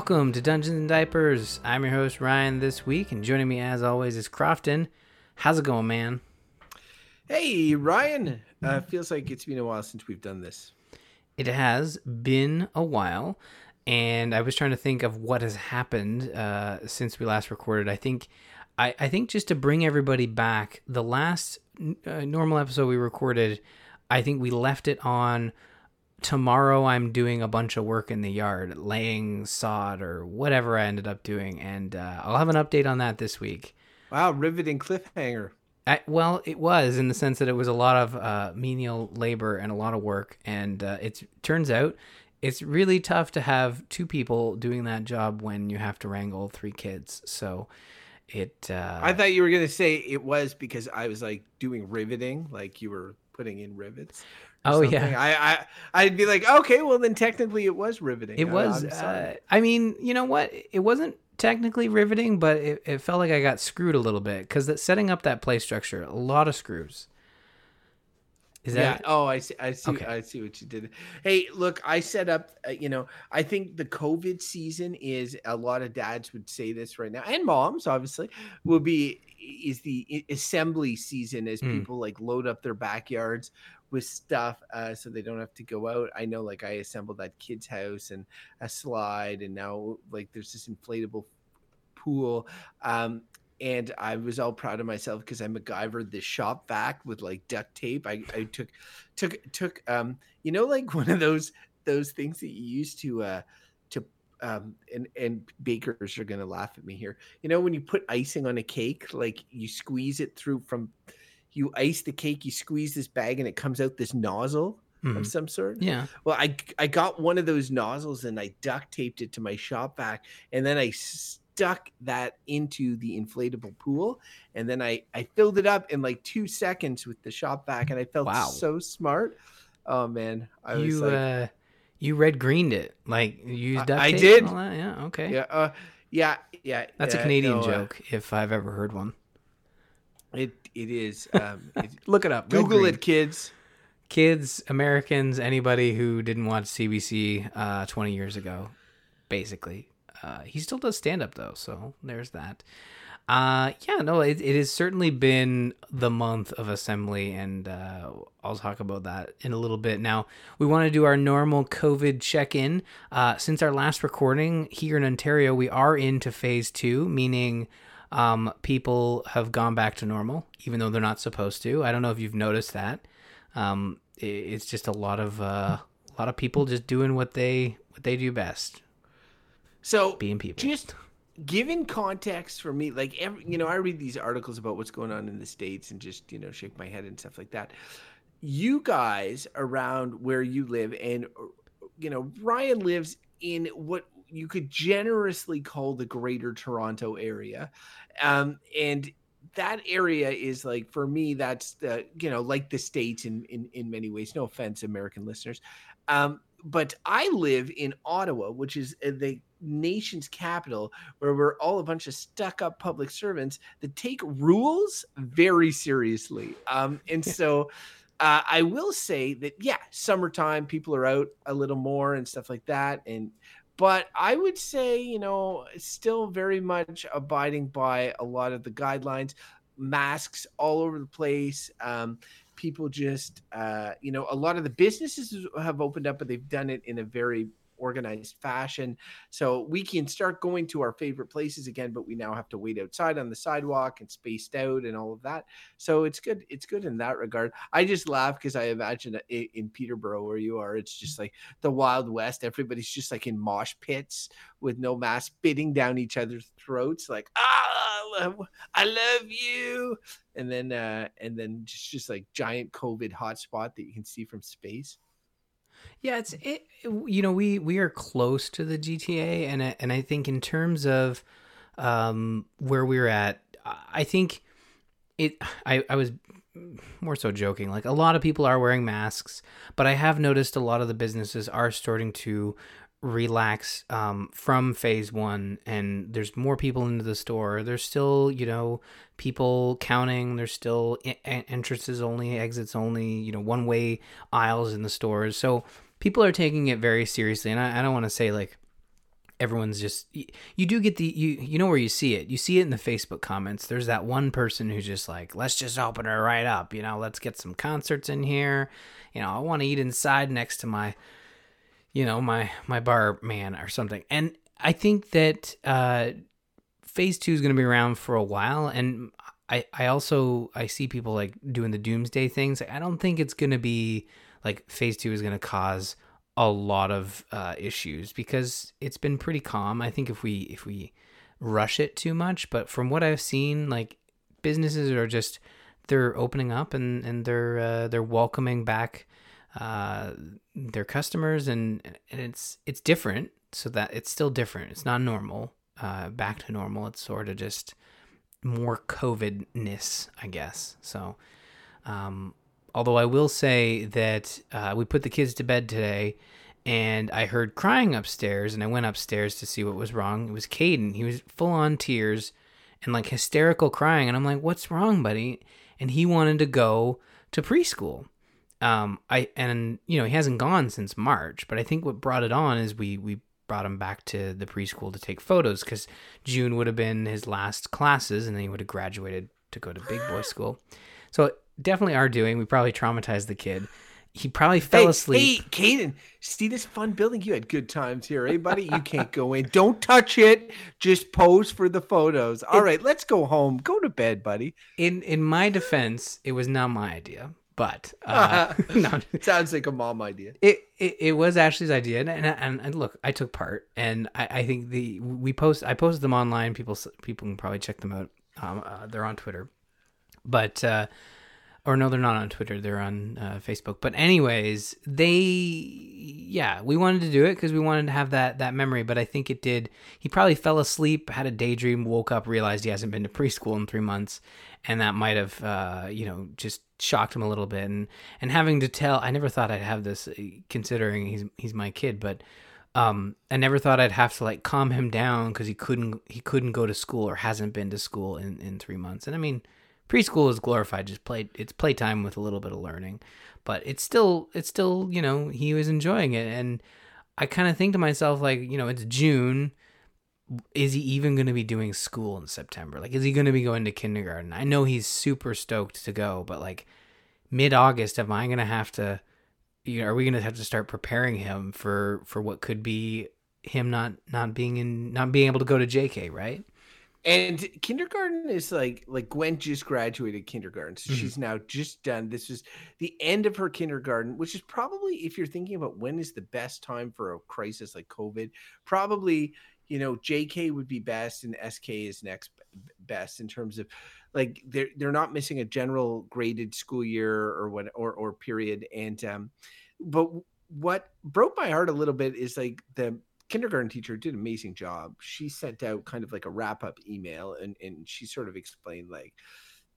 Welcome to Dungeons and Diapers. I'm your host Ryan this week, and joining me as always is Crofton. How's it going, man? Hey, Ryan. Uh, feels like it's been a while since we've done this. It has been a while, and I was trying to think of what has happened uh, since we last recorded. I think, I, I think just to bring everybody back, the last uh, normal episode we recorded, I think we left it on tomorrow I'm doing a bunch of work in the yard, laying sod or whatever I ended up doing, and uh, I'll have an update on that this week. Wow, riveting cliffhanger. I, well, it was in the sense that it was a lot of uh, menial labor and a lot of work, and uh, it turns out it's really tough to have two people doing that job when you have to wrangle three kids. So it. Uh, I thought you were gonna say it was because I was like doing riveting, like you were putting in rivets. Oh something. yeah, I, I I'd be like, okay, well then technically it was riveting. it I- was. Uh, I mean, you know what? It wasn't technically riveting, but it, it felt like I got screwed a little bit because setting up that play structure, a lot of screws. Is yeah. that Oh, I see. I see. Okay. I see what you did. Hey, look, I set up. Uh, you know, I think the COVID season is a lot of dads would say this right now, and moms obviously will be is the assembly season as Mm. people like load up their backyards with stuff uh, so they don't have to go out. I know, like I assembled that kid's house and a slide, and now like there's this inflatable pool. Um, and I was all proud of myself because I MacGyvered this shop vac with like duct tape. I, I took took took um you know like one of those those things that you used to uh to um and and bakers are gonna laugh at me here. You know when you put icing on a cake, like you squeeze it through from you ice the cake, you squeeze this bag and it comes out this nozzle Mhm. of some sort. Yeah. Well, I I got one of those nozzles and I duct taped it to my shop vac, and then I stuck that into the inflatable pool, and then I I filled it up in like two seconds with the shop vac, and I felt Wow. so smart. Oh man, I was like, uh, you red greened it like you used I- duct I tape did. all that? Yeah. Okay. yeah, uh, yeah, yeah. That's a uh, Canadian no, uh, joke if I've ever heard one. it it is. Um, it, Look it up. Google it, kids. Kids, Americans, anybody who didn't watch CBC uh, 20 years ago, basically. Uh, he still does stand up though, so there's that. Uh, yeah, no, it, it has certainly been the month of assembly, and uh, I'll talk about that in a little bit. Now, we want to do our normal COVID check in. Uh, since our last recording here in Ontario, we are into phase two, meaning um, people have gone back to normal, even though they're not supposed to. I don't know if you've noticed that. Um, i it's just a lot of uh, a lot of people just doing what they what they do best, So being people. just given context for me like every you know i read these articles about what's going on in the states and just you know shake my head and stuff like that. You guys around where you live and you know ryan lives in what you could generously call the greater toronto area. Um and that area is like for me that's the you know like the states in in, in many ways. No offense american listeners. Um but i live in ottawa which is uh, the nation's capital where we're all a bunch of stuck up public servants that take rules very seriously um and so uh, I will say that yeah, summertime people are out a little more and stuff like that, and but I would say you know still very much abiding by a lot of the guidelines, masks all over the place. Um, people just uh, you know a lot of the businesses have opened up, but they've done it in a very organized fashion. So we can start going to our favorite places again, but we now have to wait outside on the sidewalk and spaced out and all of that. So it's good. It's good in that regard. I just laugh because I imagine in Peterborough where you are, it's just like the Wild West. Everybody's just like in mosh pits with no mask, spitting down each other's throats, like ah, I love you, and then uh, and then just just like giant COVID hotspot that you can see from space. Yeah, it's it, you know we we are close to the GTA, and and I think in terms of um, where we're at, I think it. I I was more so joking. Like a lot of people are wearing masks, but I have noticed a lot of the businesses are starting to relax um, from phase one and there's more people into the store. There's still you know people counting. There's still e- e- entrances only exits only you know one way aisles in the stores. So people are taking it very seriously and i, I don't want to say like everyone's just you do get the you you know where you see it. You see it in the facebook comments. There's that one person who's just like let's just open her right up you know let's get some concerts in here. You know i want to eat inside next to my you know my my bar man or something. And i think that uh phase two is going to be around for a while. And i i also i see people like doing the doomsday things. I don't think it's going to be like phase two is going to cause a lot of uh, issues because it's been pretty calm. I think if we if we rush it too much, but from what I've seen, like businesses are just they're opening up and and they're uh, they're welcoming back uh, their customers and and it's it's different. So that it's still different. It's not normal. Uh, back to normal. It's sort of just more COVID ness, I guess. So, um, although I will say that uh, we put the kids to bed today and I heard crying upstairs and I went upstairs to see what was wrong. It was Caden. He was full on tears and like hysterical crying. And I'm like, what's wrong, buddy? And he wanted to go to preschool. Um, I, and you know, he hasn't gone since March, but I think what brought it on is we, we brought him back to the preschool to take photos because June would have been his last classes and then he would have graduated to go to big boy school. So definitely are doing. We probably traumatized the kid. He probably fell hey, asleep. Hey, Caden, see this fun building? You had good times here, eh, buddy? You can't go in. Don't touch it. Just pose for the photos. All it, right, let's go home. Go to bed, buddy. In in my defense, it was not my idea, but uh, no, sounds like a mom idea. It it, it was Ashley's idea, and, and, and look, I took part, and I, I think the we post I posted them online. People people can probably check them out. Um, uh, they're on Twitter, but. Uh, or no, they're not on Twitter. They're on uh, Facebook. But anyways, they yeah, we wanted to do it because we wanted to have that that memory. But I think it did. He probably fell asleep, had a daydream, woke up, realized he hasn't been to preschool in three months, and that might have uh, you know just shocked him a little bit. And and having to tell, I never thought I'd have this, uh, considering he's he's my kid, but. Um, I never thought I'd have to like calm him down because he couldn't he couldn't go to school or hasn't been to school in, in three months. And I mean, preschool is glorified just play it's playtime with a little bit of learning but it's still it's still you know he was enjoying it and i kind of think to myself like you know it's june is he even going to be doing school in september like is he going to be going to kindergarten i know he's super stoked to go but like mid-august am i going to have to you know, are we going to have to start preparing him for for what could be him not not being in not being able to go to jk right and kindergarten is like like Gwen just graduated kindergarten, so mm-hmm. she's now just done. This is the end of her kindergarten, which is probably if you're thinking about when is the best time for a crisis like COVID, probably you know JK would be best and SK is next best in terms of like they're they're not missing a general graded school year or what or or period and um but what broke my heart a little bit is like the kindergarten teacher did an amazing job. She sent out kind of like a wrap up email and, and she sort of explained like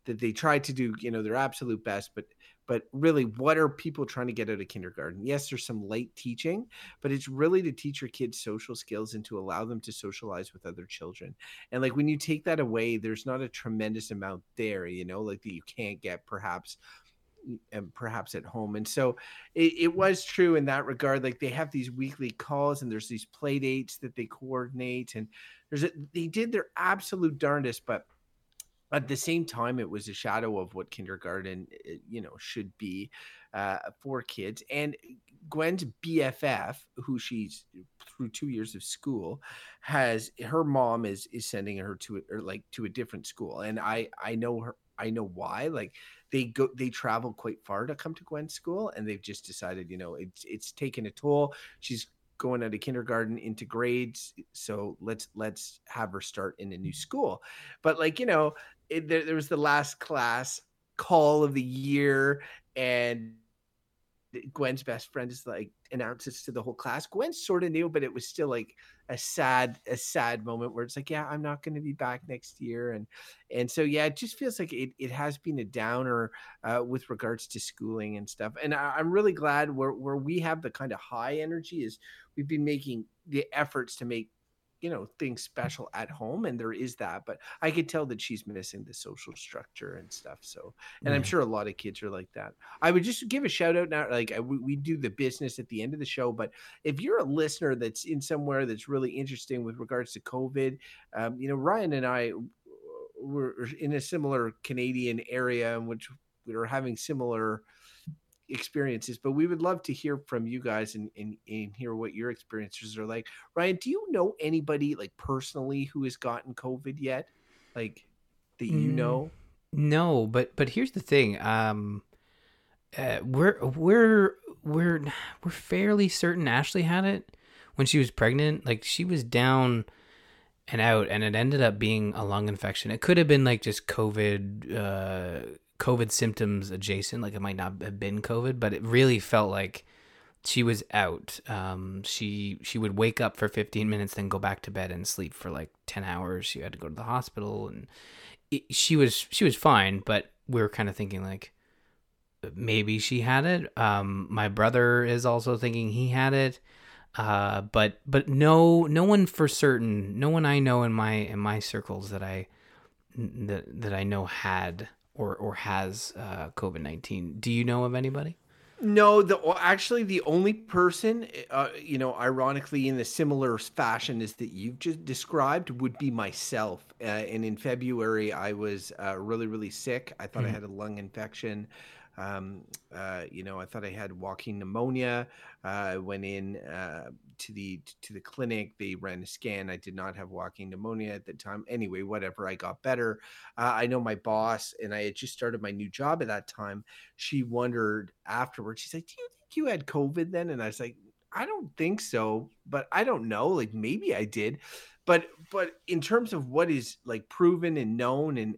that they tried to do, you know, their absolute best, but but really what are people trying to get out of kindergarten? Yes, there's some light teaching, but it's really to teach your kids social skills and to allow them to socialize with other children. And like when you take that away, there's not a tremendous amount there, you know, like that you can't get perhaps mm, and perhaps at home. And so it, it, mm. was true in that regard. Like they have these weekly calls and there's these play dates that they coordinate and there's a, they did their absolute darndest, but at the same time, it was a shadow of what kindergarten, eh, you know, should be uh, for kids. And Gwen's BFF, who she's through two years of school, has her mom is is sending her to or like to a different school, and I I know her I know why. Like they go they travel quite far to come to Gwen's school and they've just decided, you know, it's it's taken a toll. She's going out of kindergarten into grades so let's let's have her start in a new school but like you know it, there, there was the last class call of the year and Gwen's best friend is like announces to the whole class. Gwen sort of knew, but it was still like a sad, a sad moment where it's like, yeah, I'm not going to be back next year, and and so yeah, it just feels like it, it has been a downer uh, with regards to schooling and stuff. And I, am really glad where where we have the kind of high energy is we've been making the efforts to make you know things special at home and there is that but i could tell that she's missing the social structure and stuff so and i'm sure a lot of kids are like that. I would just give a shout out now like I, we, we do the business at the end of the show but if you're a listener that's in somewhere that's really interesting with regards to covid um, you know ryan and i were in a similar canadian area in which we were having similar experiences, but we would love to hear from you guys and, and, and hear what your experiences are like. Ryan, do you know anybody like personally who has gotten COVID yet? Like that you mm, know? No, but but here's the thing. Um uh, we're we're we're we're fairly certain Ashley had it when she was pregnant. Like she was down and out, and it ended up being a lung infection. It could have been like just COVID, uh, COVID symptoms adjacent. Like it might not have been COVID, but it really felt like she was out. Um, she she would wake up for 15 minutes, then go back to bed and sleep for like 10 hours. She had to go to the hospital, and it, she was she was fine. But we were kind of thinking like maybe she had it. Um, my brother is also thinking he had it. Uh, but but no no one for certain. No one I know in my in my circles that I that that I know had or or has uh, COVID nineteen. Do you know of anybody? No, the actually the only person, uh, you know, ironically in the similar fashion as that you've just described would be myself. Uh, and in February, I was uh, really really sick. I thought mm-hmm. I had a lung infection. Um, uh, you know, I thought I had walking pneumonia. Uh, I went in uh, to the to the clinic. They ran a scan. I did not have walking pneumonia at the time. Anyway, whatever. I got better. Uh, I know my boss, and I had just started my new job at that time. She wondered afterwards. She's like, "Do you think you had COVID then?" And I was like, "I don't think so, but I don't know. Like maybe I did." but but in terms of what is like proven and known and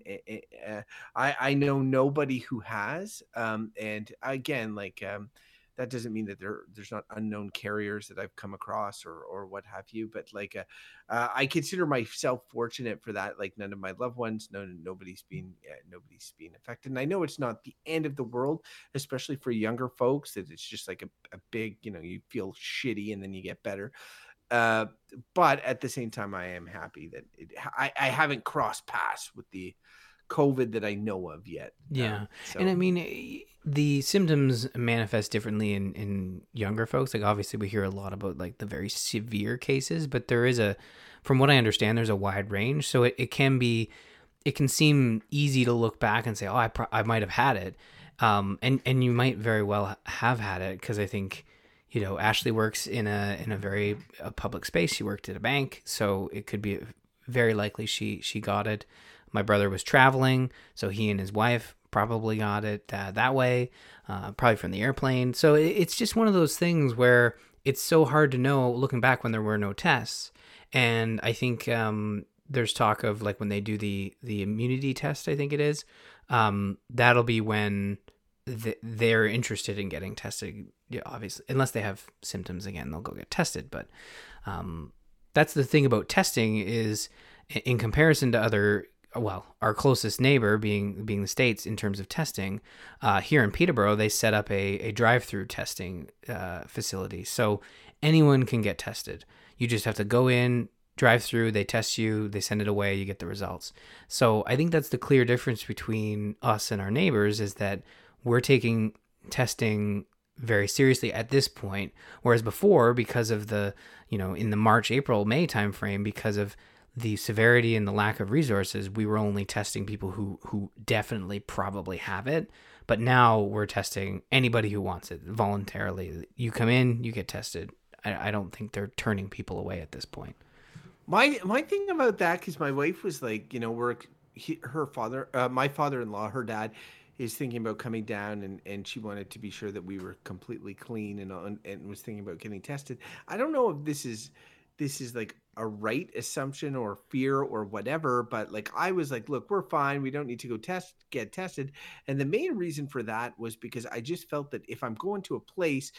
uh, i i know nobody who has um and again like um that doesn't mean that there there's not unknown carriers that I've come across or or what have you. But like, uh, uh, I consider myself fortunate for that. Like, none of my loved ones, no, nobody's been uh, nobody's been affected. And I know it's not the end of the world, especially for younger folks. That it's just like a, a big, you know, you feel shitty and then you get better. Uh, but at the same time, I am happy that it, I, I haven't crossed paths with the COVID that I know of yet. Yeah, um, so. and I mean eh, the symptoms manifest differently in in younger folks. Like obviously, we hear a lot about like the very severe cases, but there is a, from what I understand, there's a wide range. So it, it can be, it can seem easy to look back and say, oh, I pro- I might have had it, um, and and you might very well have had it because I think you know, Ashley works in a in a very a public space. She worked at a bank, so it could be very likely she she got it. My brother was traveling, so he and his wife probably got it uh, that way, uh, probably from the airplane. So it, it's just one of those things where it's so hard to know looking back when there were no tests. And I think um, there's talk of like when they do the the immunity test, I think it is. Um, that'll be when they're interested in getting tested. Yeah, obviously, unless they have symptoms again, they'll go get tested. But um, that's the thing about testing is, in comparison to other, well, our closest neighbor being being the states in terms of testing, uh, here in Peterborough they set up a a drive through testing uh, facility, so anyone can get tested. You just have to go in, drive through, they test you, they send it away, you get the results. So I think that's the clear difference between us and our neighbors is that we're taking testing very seriously at this point whereas before because of the you know in the march april may timeframe because of the severity and the lack of resources we were only testing people who who definitely probably have it. But now we're testing anybody who wants it voluntarily. You come in you get tested. I, I don't think they're turning people away at this point. My my thing about that because my wife was like you know we're he, her father uh, my father-in-law her dad is thinking about coming down and, and she wanted to be sure that we were completely clean and and was thinking about getting tested. I don't know if this is this is like a right assumption or fear or whatever, but like I was like, look, we're fine. We don't need to go test get tested. And the main reason for that was because I just felt that if I'm going to a place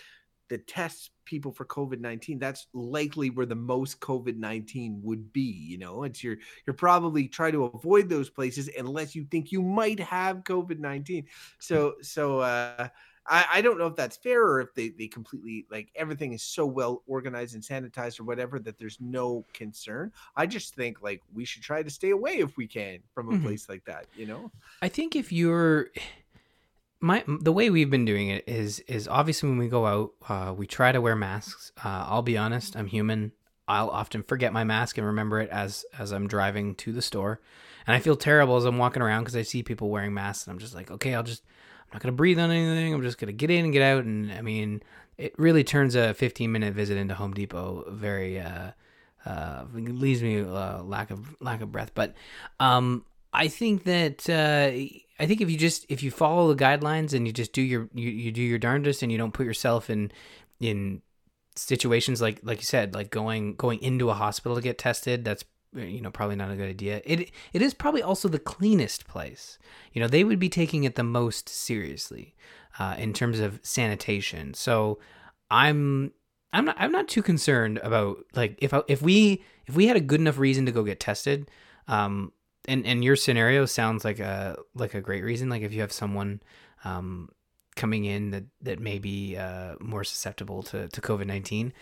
that tests people for COVID nineteen, that's likely where the most COVID nineteen would be. You know, it's you're you're probably trying to avoid those places unless you think you might have COVID nineteen. So so uh, I, I don't know if that's fair or if they, they completely like everything is so well organized and sanitized or whatever that there's no concern. I just think like we should try to stay away if we can from a Mhm. place like that, you know? I think if you're my the way we've been doing it is is obviously when we go out, uh, we try to wear masks. Uh, I'll be honest, I'm human. I'll often forget my mask and remember it as as I'm driving to the store, and I feel terrible as I'm walking around because I see people wearing masks, and I'm just like, okay, I'll just Not gonna breathe on anything. I'm just gonna get in and get out, and I mean, it really turns a 15 minute visit into Home Depot very uh, uh, leaves me uh, lack of lack of breath. But um, I think that uh, I think if you just if you follow the guidelines and you just do your you, you do your darndest and you don't put yourself in in situations like like you said like going going into a hospital to get tested that's you know probably not a good idea. It it is probably also the cleanest place. You know they would be taking it the most seriously uh, in terms of sanitation. So i'm i'm not i'm not too concerned about like if I, if we if we had a good enough reason to go get tested um and and your scenario sounds like a like a great reason like if you have someone um coming in that that may be uh more susceptible to to covid-19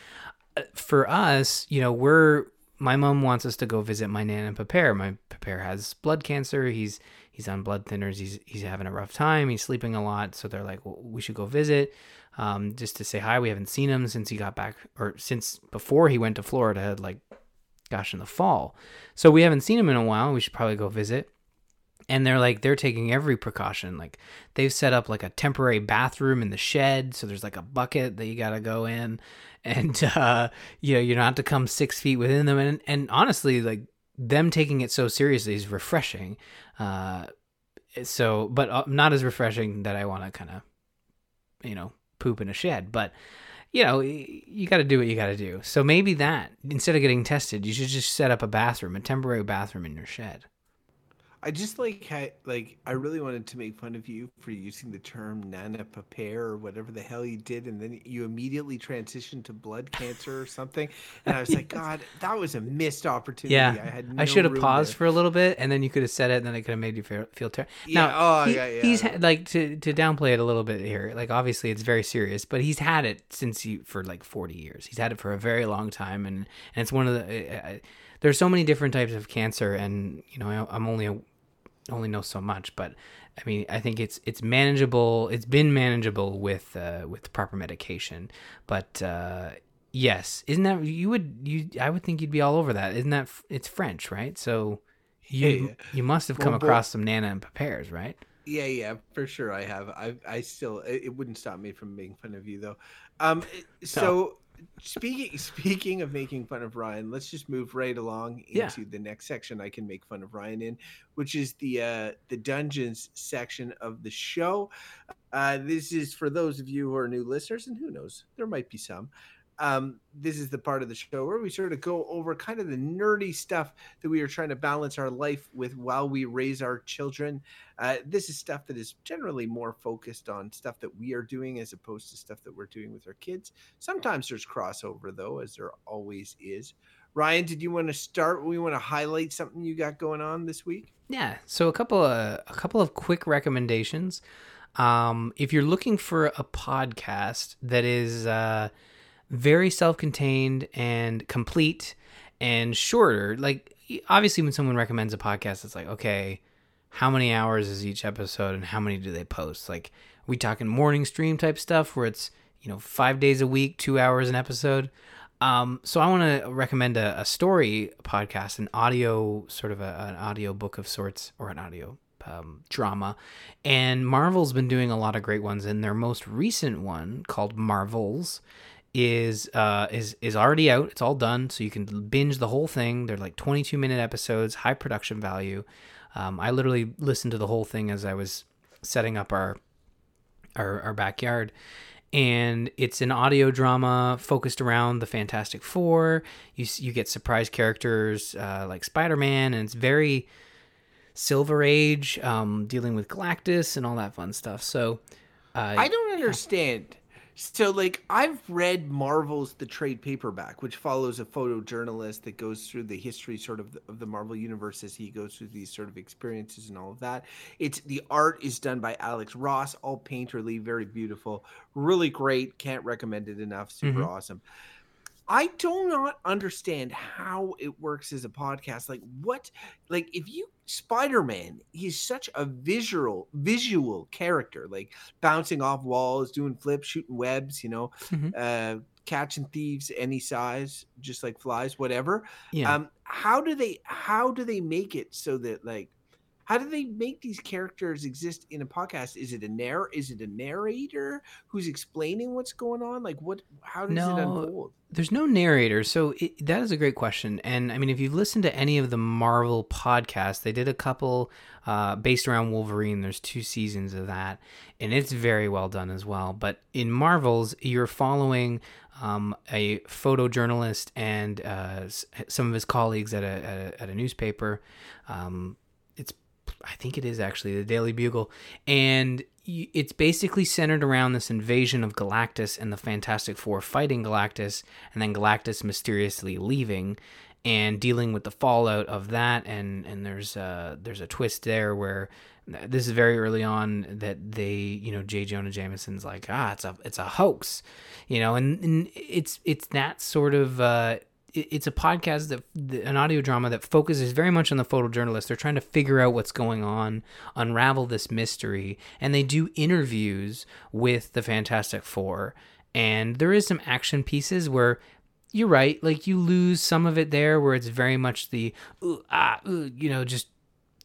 Uh, for us you know we're my mom wants us to go visit my nan and Papa. My Papa has blood cancer. He's he's on blood thinners. He's he's having a rough time. He's sleeping a lot. So they're like, well, we should go visit, um, just to say hi. We haven't seen him since he got back, or since before he went to Florida, like, gosh, in the fall. So we haven't seen him in a while. We should probably go visit. And they're like, they're taking every precaution. Like, they've set up like a temporary bathroom in the shed. So there's like a bucket that you got to go in. And, uh, you know, you don't have to come six feet within them. And, and honestly, like, them taking it so seriously is refreshing. Uh, so, but uh, not as refreshing that I want to kind of, you know, poop in a shed. But, you know, you got to do what you got to do. So maybe that instead of getting tested, you should just set up a bathroom, a temporary bathroom in your shed. I just like how, like I really wanted to make fun of you for using the term nana papair or whatever the hell you did, and then you immediately transitioned to blood cancer or something. And I was like, God, that was a missed opportunity. Yeah, I had. I should have paused there. for a little bit, and then you could have said it, and then it could have made you feel, feel terrible. Yeah, Now, oh, he- yeah, yeah. he's had, like to to downplay it a little bit here. Like obviously, it's very serious, but he's had it since he for like forty years. He's had it for a very long time, and and it's one of the. Uh, there's so many different types of cancer, and you know, I, I'm only a, only know so much, but I mean, I think it's it's manageable. It's been manageable with uh, with proper medication, but. Uh, Yes, isn't that you would you? I would think you'd be all over that. Isn't that it's French, right? So you Yeah, yeah. you must have come Well, across some Nana and Pepears, right? Yeah, yeah, for sure. I have. I, I still. It it wouldn't stop me from making fun of you, though. Um. So, speaking speaking of making fun of Ryan, let's just move right along Yeah. into the next section. I can make fun of Ryan in, which is the uh the dungeons section of the show. Uh, this is for those of you who are new listeners, and who knows, there might be some. Um, this is the part of the show where we sort of go over kind of the nerdy stuff that we are trying to balance our life with while we raise our children. Uh, this is stuff that is generally more focused on stuff that we are doing as opposed to stuff that we're doing with our kids. Sometimes there's crossover, though, as there always is. Ryan, did you want to start? We want to highlight something you got going on this week? Yeah. So a couple of a couple of quick recommendations. Um, if you're looking for a podcast that is uh, very self-contained and complete and shorter, like obviously when someone recommends a podcast, it's like okay, how many hours is each episode and how many do they post? Like we talking morning stream type stuff where it's you know five days a week, two hours an episode. Um, so I want to recommend a, a story podcast, an audio sort of a, an audio book of sorts, or an audio um, drama. And Marvel's been doing a lot of great ones, and their most recent one called Marvels is uh is is already out. It's all done, so you can binge the whole thing. They're like 22 minute episodes, high production value. Um, I literally listened to the whole thing as I was setting up our our, our backyard and it's an audio drama focused around the Fantastic Four. You you get surprise characters uh, like Spider Man, and it's very Silver Age, um, dealing with Galactus and all that fun stuff. So, uh, I don't understand. So, like, I've read Marvels The Trade Paperback, which follows a photojournalist that goes through the history, sort of, the, of the Marvel universe as he goes through these sort of experiences and all of that. It's the art is done by Alex Ross, all painterly, very beautiful, really great. Can't recommend it enough. Super mm-hmm. awesome. I do not understand how it works as a podcast. Like what like if you Spider-Man, he's such a visual visual character, like bouncing off walls, doing flips, shooting webs, you know, mm-hmm. uh catching thieves any size, just like flies, whatever. Yeah. Um how do they how do they make it so that like how do they make these characters exist in a podcast? Is it a narr? Is it a narrator who's explaining what's going on? Like, what? How does no, it unfold? There's no narrator, so it, that is a great question. And I mean, if you listen to any of the Marvel podcasts, they did a couple uh, based around Wolverine. There's two seasons of that, and it's very well done as well. But in Marvels, you're following um, a photojournalist and uh, some of his colleagues at a, at a, at a newspaper. Um, I think it is actually the Daily Bugle, and it's basically centered around this invasion of Galactus and the Fantastic Four fighting Galactus, and then Galactus mysteriously leaving and dealing with the fallout of that. And and there's a, there's a twist there where this is very early on that they you know J Jonah Jameson's like ah it's a it's a hoax, you know, and, and it's it's that sort of. Uh, it's a podcast that an audio drama that focuses very much on the photojournalist. They're trying to figure out what's going on, unravel this mystery, and they do interviews with the Fantastic Four. And there is some action pieces where you're right, like you lose some of it there, where it's very much the ooh, ah, ooh, you know, just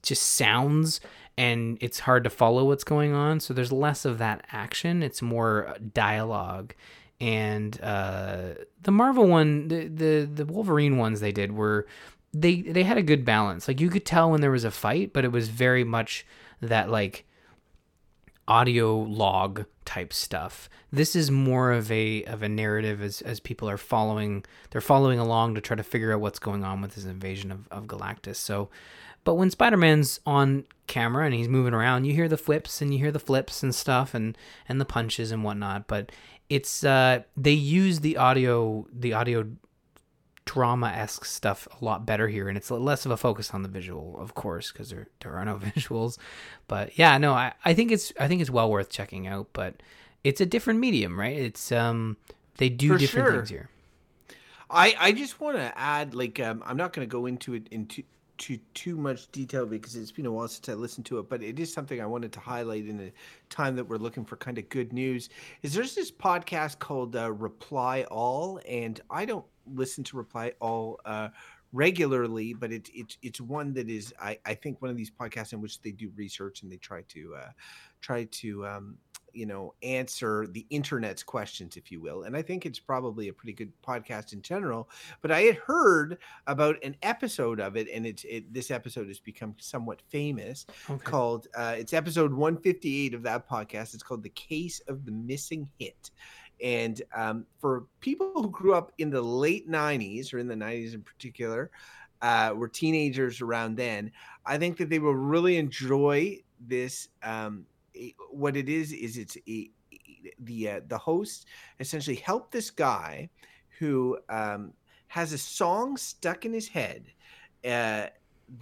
just sounds and it's hard to follow what's going on. So there's less of that action. It's more dialogue and uh, the Marvel one, the, the the Wolverine ones they did were they they had a good balance. Like you could tell when there was a fight, but it was very much that like audio log type stuff. This is more of a of a narrative as as people are following they're following along to try to figure out what's going on with this invasion of, of Galactus. So but when Spider-Man's on camera and he's moving around, you hear the flips and you hear the flips and stuff and and the punches and whatnot. But it's uh they use the audio the audio drama esque stuff a lot better here, and it's less of a focus on the visual, of course, because there there are no visuals. But yeah, no, I, I think it's I think it's well worth checking out. But it's a different medium, right? It's um they do For different sure. things here. I I just want to add like um I'm not going to go into it into to too much detail because it's been a while since I listened to it, but it is something I wanted to highlight in a time that we're looking for kind of good news. Is there's this podcast called uh, Reply All, and I don't listen to Reply All uh, regularly, but it's it's it's one that is I I think one of these podcasts in which they do research and they try to uh, try to um, you know answer the internet's questions if you will and i think it's probably a pretty good podcast in general but i had heard about an episode of it and it's it, this episode has become somewhat famous okay. called uh, it's episode 158 of that podcast it's called the case of the missing hit and um, for people who grew up in the late 90s or in the 90s in particular uh, were teenagers around then i think that they will really enjoy this um, what it is is it's a, the uh, the host essentially helped this guy who um, has a song stuck in his head uh,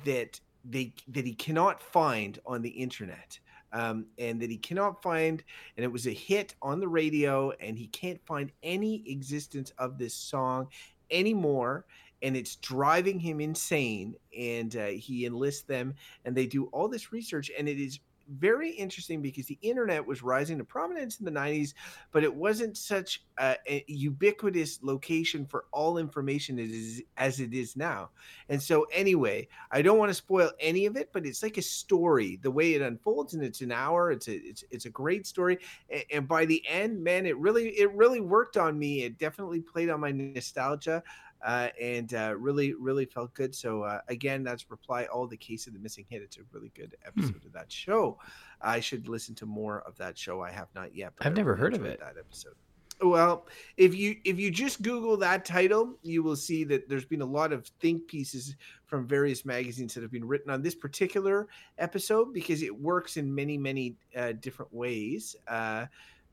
that they that he cannot find on the internet. Um, and that he cannot find, and it was a hit on the radio, and he can't find any existence of this song anymore and it's driving him insane and uh, he enlists them and they do all this research and it is very interesting because the internet was rising to prominence in the 90s, but it wasn't such a, a ubiquitous location for all information as, as it is now. And so, anyway, I don't want to spoil any of it, but it's like a story. The way it unfolds, and it's an hour. It's a it's it's a great story. And, and by the end, man, it really it really worked on me. It definitely played on my nostalgia uh, and uh, really, really felt good. So uh, again, that's reply all the case of the missing hit. It's a really good hmm. episode of that show. I should listen to more of that show. I have not yet. I've never heard of it. That episode. Well, if you if you just Google that title, you will see that there's been a lot of think pieces from various magazines that have been written on this particular episode because it works in many many uh, different ways. Uh,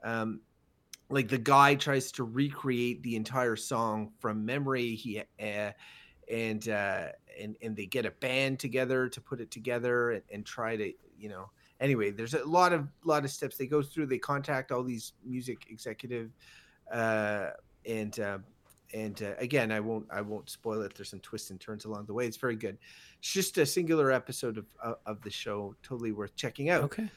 um, like the guy tries to recreate the entire song from memory. He uh, and uh, and and they get a band together to put it together and, and try to you know anyway there's a lot of lot of steps. They go through they contact all these music executive uh, and uh, and uh, again i won't i won't spoil it. There's some twists and turns along the way. It's very good. It's just a singular episode of of, of the show totally worth checking out. Okay.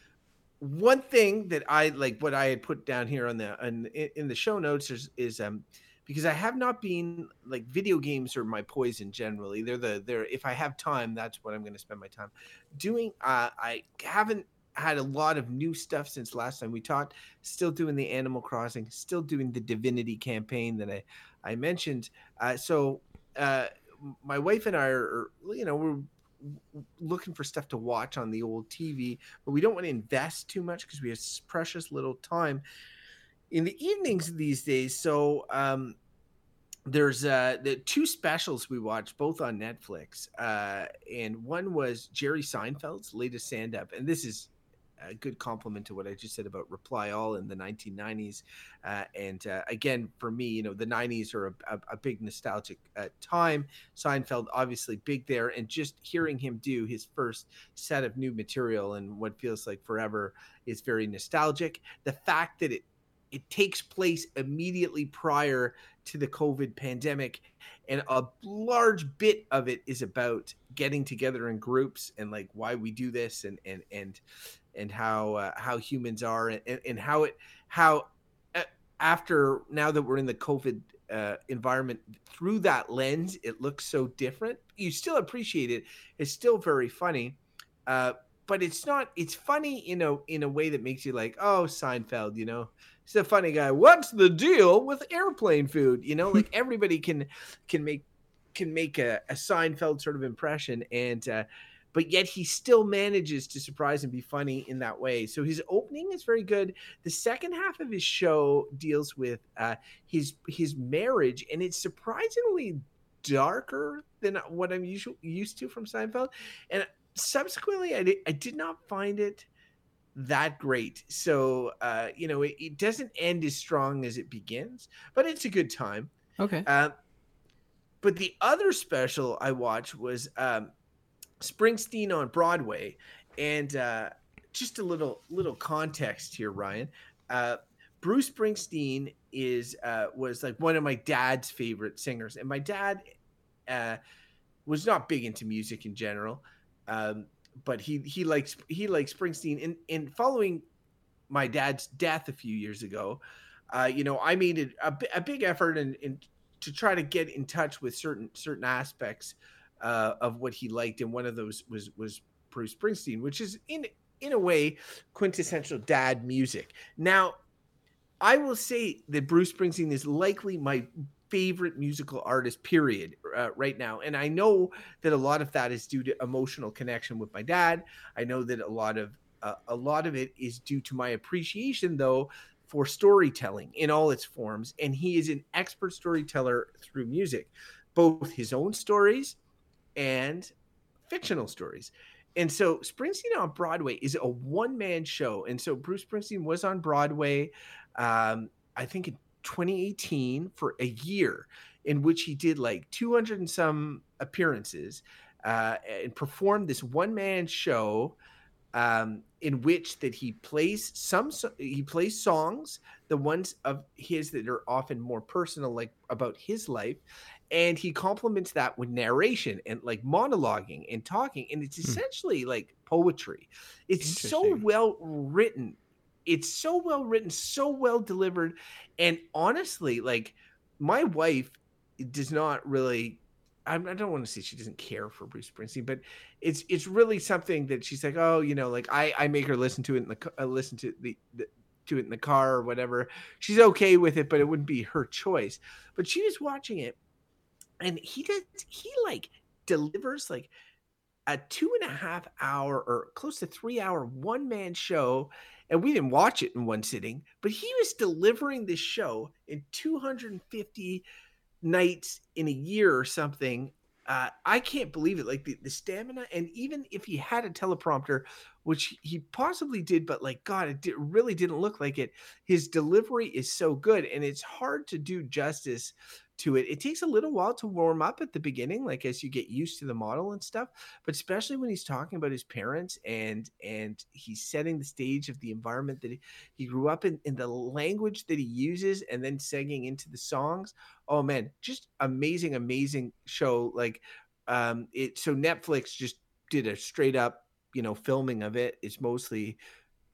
One thing that I like what I had put down here on the on, in the show notes is, is um because I have not been like video games are my poison generally. They're the they're if I have time, that's what I'm going to spend my time doing. Uh, I haven't had a lot of new stuff since last time we talked. Still doing the Animal Crossing, still doing the Divinity campaign that I I mentioned. Uh, so uh, my wife and I are you know we're looking for stuff to watch on the old TV, but we don't want to invest too much because we have precious little time in the evenings these days. So um, there's uh, the two specials we watched, both on Netflix, uh, and one was Jerry Seinfeld's latest stand up, and this is a good complement to what I just said about Reply All in the 1990s. Uh, and uh, again, for me, you know, the 90s are a, a, a big nostalgic uh, time. Seinfeld, obviously, big there. And just hearing him do his first set of new material and what feels like forever is very nostalgic. The fact that it it takes place immediately prior to the COVID pandemic. And a large bit of it is about getting together in groups and like why we do this and, and, and, and how, uh, how humans are and, and how it, how uh, after now that we're in the COVID uh, environment through that lens, it looks so different. You still appreciate it. It's still very funny. Uh, but it's not, it's funny in a, in a way that makes you like, oh, Seinfeld, you know, he's a funny guy. What's the deal with airplane food? You know, like everybody can can make can make a, a Seinfeld sort of impression, and uh, but yet he still manages to surprise and be funny in that way. So his opening is very good. The second half of his show deals with uh, his his marriage, and it's surprisingly darker than what I'm usually used to from Seinfeld. And subsequently, I did, I did not find it that great. So, uh, you know, it, it, doesn't end as strong as it begins, but it's a good time. Okay. Uh, but the other special I watched was um, Springsteen on Broadway, and uh, just a little little context here, Ryan. Uh, Bruce Springsteen is uh, was like one of my dad's favorite singers, and my dad uh, was not big into music in general. Um, but he he likes he likes Springsteen. And and following my dad's death a few years ago, uh, you know, I made it a, a big effort and to try to get in touch with certain certain aspects uh, of what he liked, and one of those was was Bruce Springsteen, which is in in a way quintessential dad music. Now, I will say that Bruce Springsteen is likely my favorite musical artist period uh, right now. And i know that a lot of that is due to emotional connection with my dad. I know that a lot of uh, a lot of it is due to my appreciation though for storytelling in all its forms. And he is an expert storyteller through music both his own stories and fictional stories and so Springsteen on Broadway is a one man show. And so Bruce Springsteen was on Broadway, um, I think in 2018 for a year in which he did like 200 and some appearances uh, and performed this one man show um, in which that he plays some he plays songs the ones of his that are often more personal like about his life and he complements that with narration and like monologuing and talking and it's hmm. essentially hmm. like poetry it's so well written it's so well written, so well delivered, and honestly, like my wife does not really. I don't want to say she doesn't care for Bruce Springsteen, but it's it's really something that she's like, oh, you know, like I I make her listen to it in the uh, listen to the, the to it in the car or whatever. She's okay with it, but it wouldn't be her choice. But she was watching it, and he does he like delivers like a two and a half hour or close to three hour one man show and we didn't watch it in one sitting, but he was delivering this show in 250 nights in a year or something. Uh, I can't believe it. Like the, the stamina, and even if he had a teleprompter, which he possibly did, but like God, it really didn't look like it. His delivery is so good, and it's hard to do justice to it. It takes a little while to warm up at the beginning, like as you get used to the model and stuff. But especially when he's talking about his parents and and he's setting the stage of the environment that he, he grew up in, in the language that he uses, and then singing into the songs. Oh man, just amazing, amazing show. Like um it so Netflix just did a straight up, you know, filming of it. It's mostly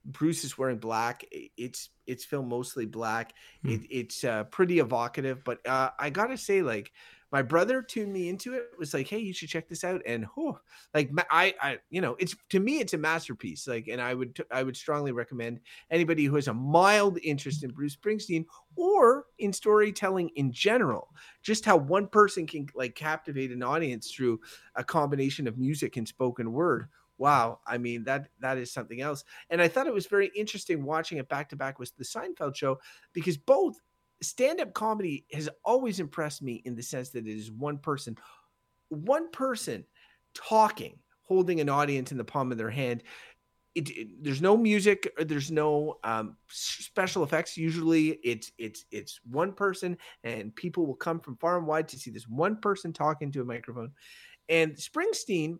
Bruce is wearing black. It's it's filmed mostly black. Hmm. It, it's uh, pretty evocative, but uh, I gotta say, like my brother tuned me into it. Was like, hey, you should check this out. And oh, like I, I, you know, it's to me, it's a masterpiece. Like, and I would I would strongly recommend anybody who has a mild interest in Bruce Springsteen or in storytelling in general, just how one person can like captivate an audience through a combination of music and spoken word wow i mean that that is something else. And i thought it was very interesting watching it back to back with the seinfeld show because both stand-up comedy has always impressed me in the sense that it is one person one person talking holding an audience in the palm of their hand. It, it, there's no music there's no um, special effects. Usually it's it's it's one person and people will come from far and wide to see this one person talking to a microphone. And springsteen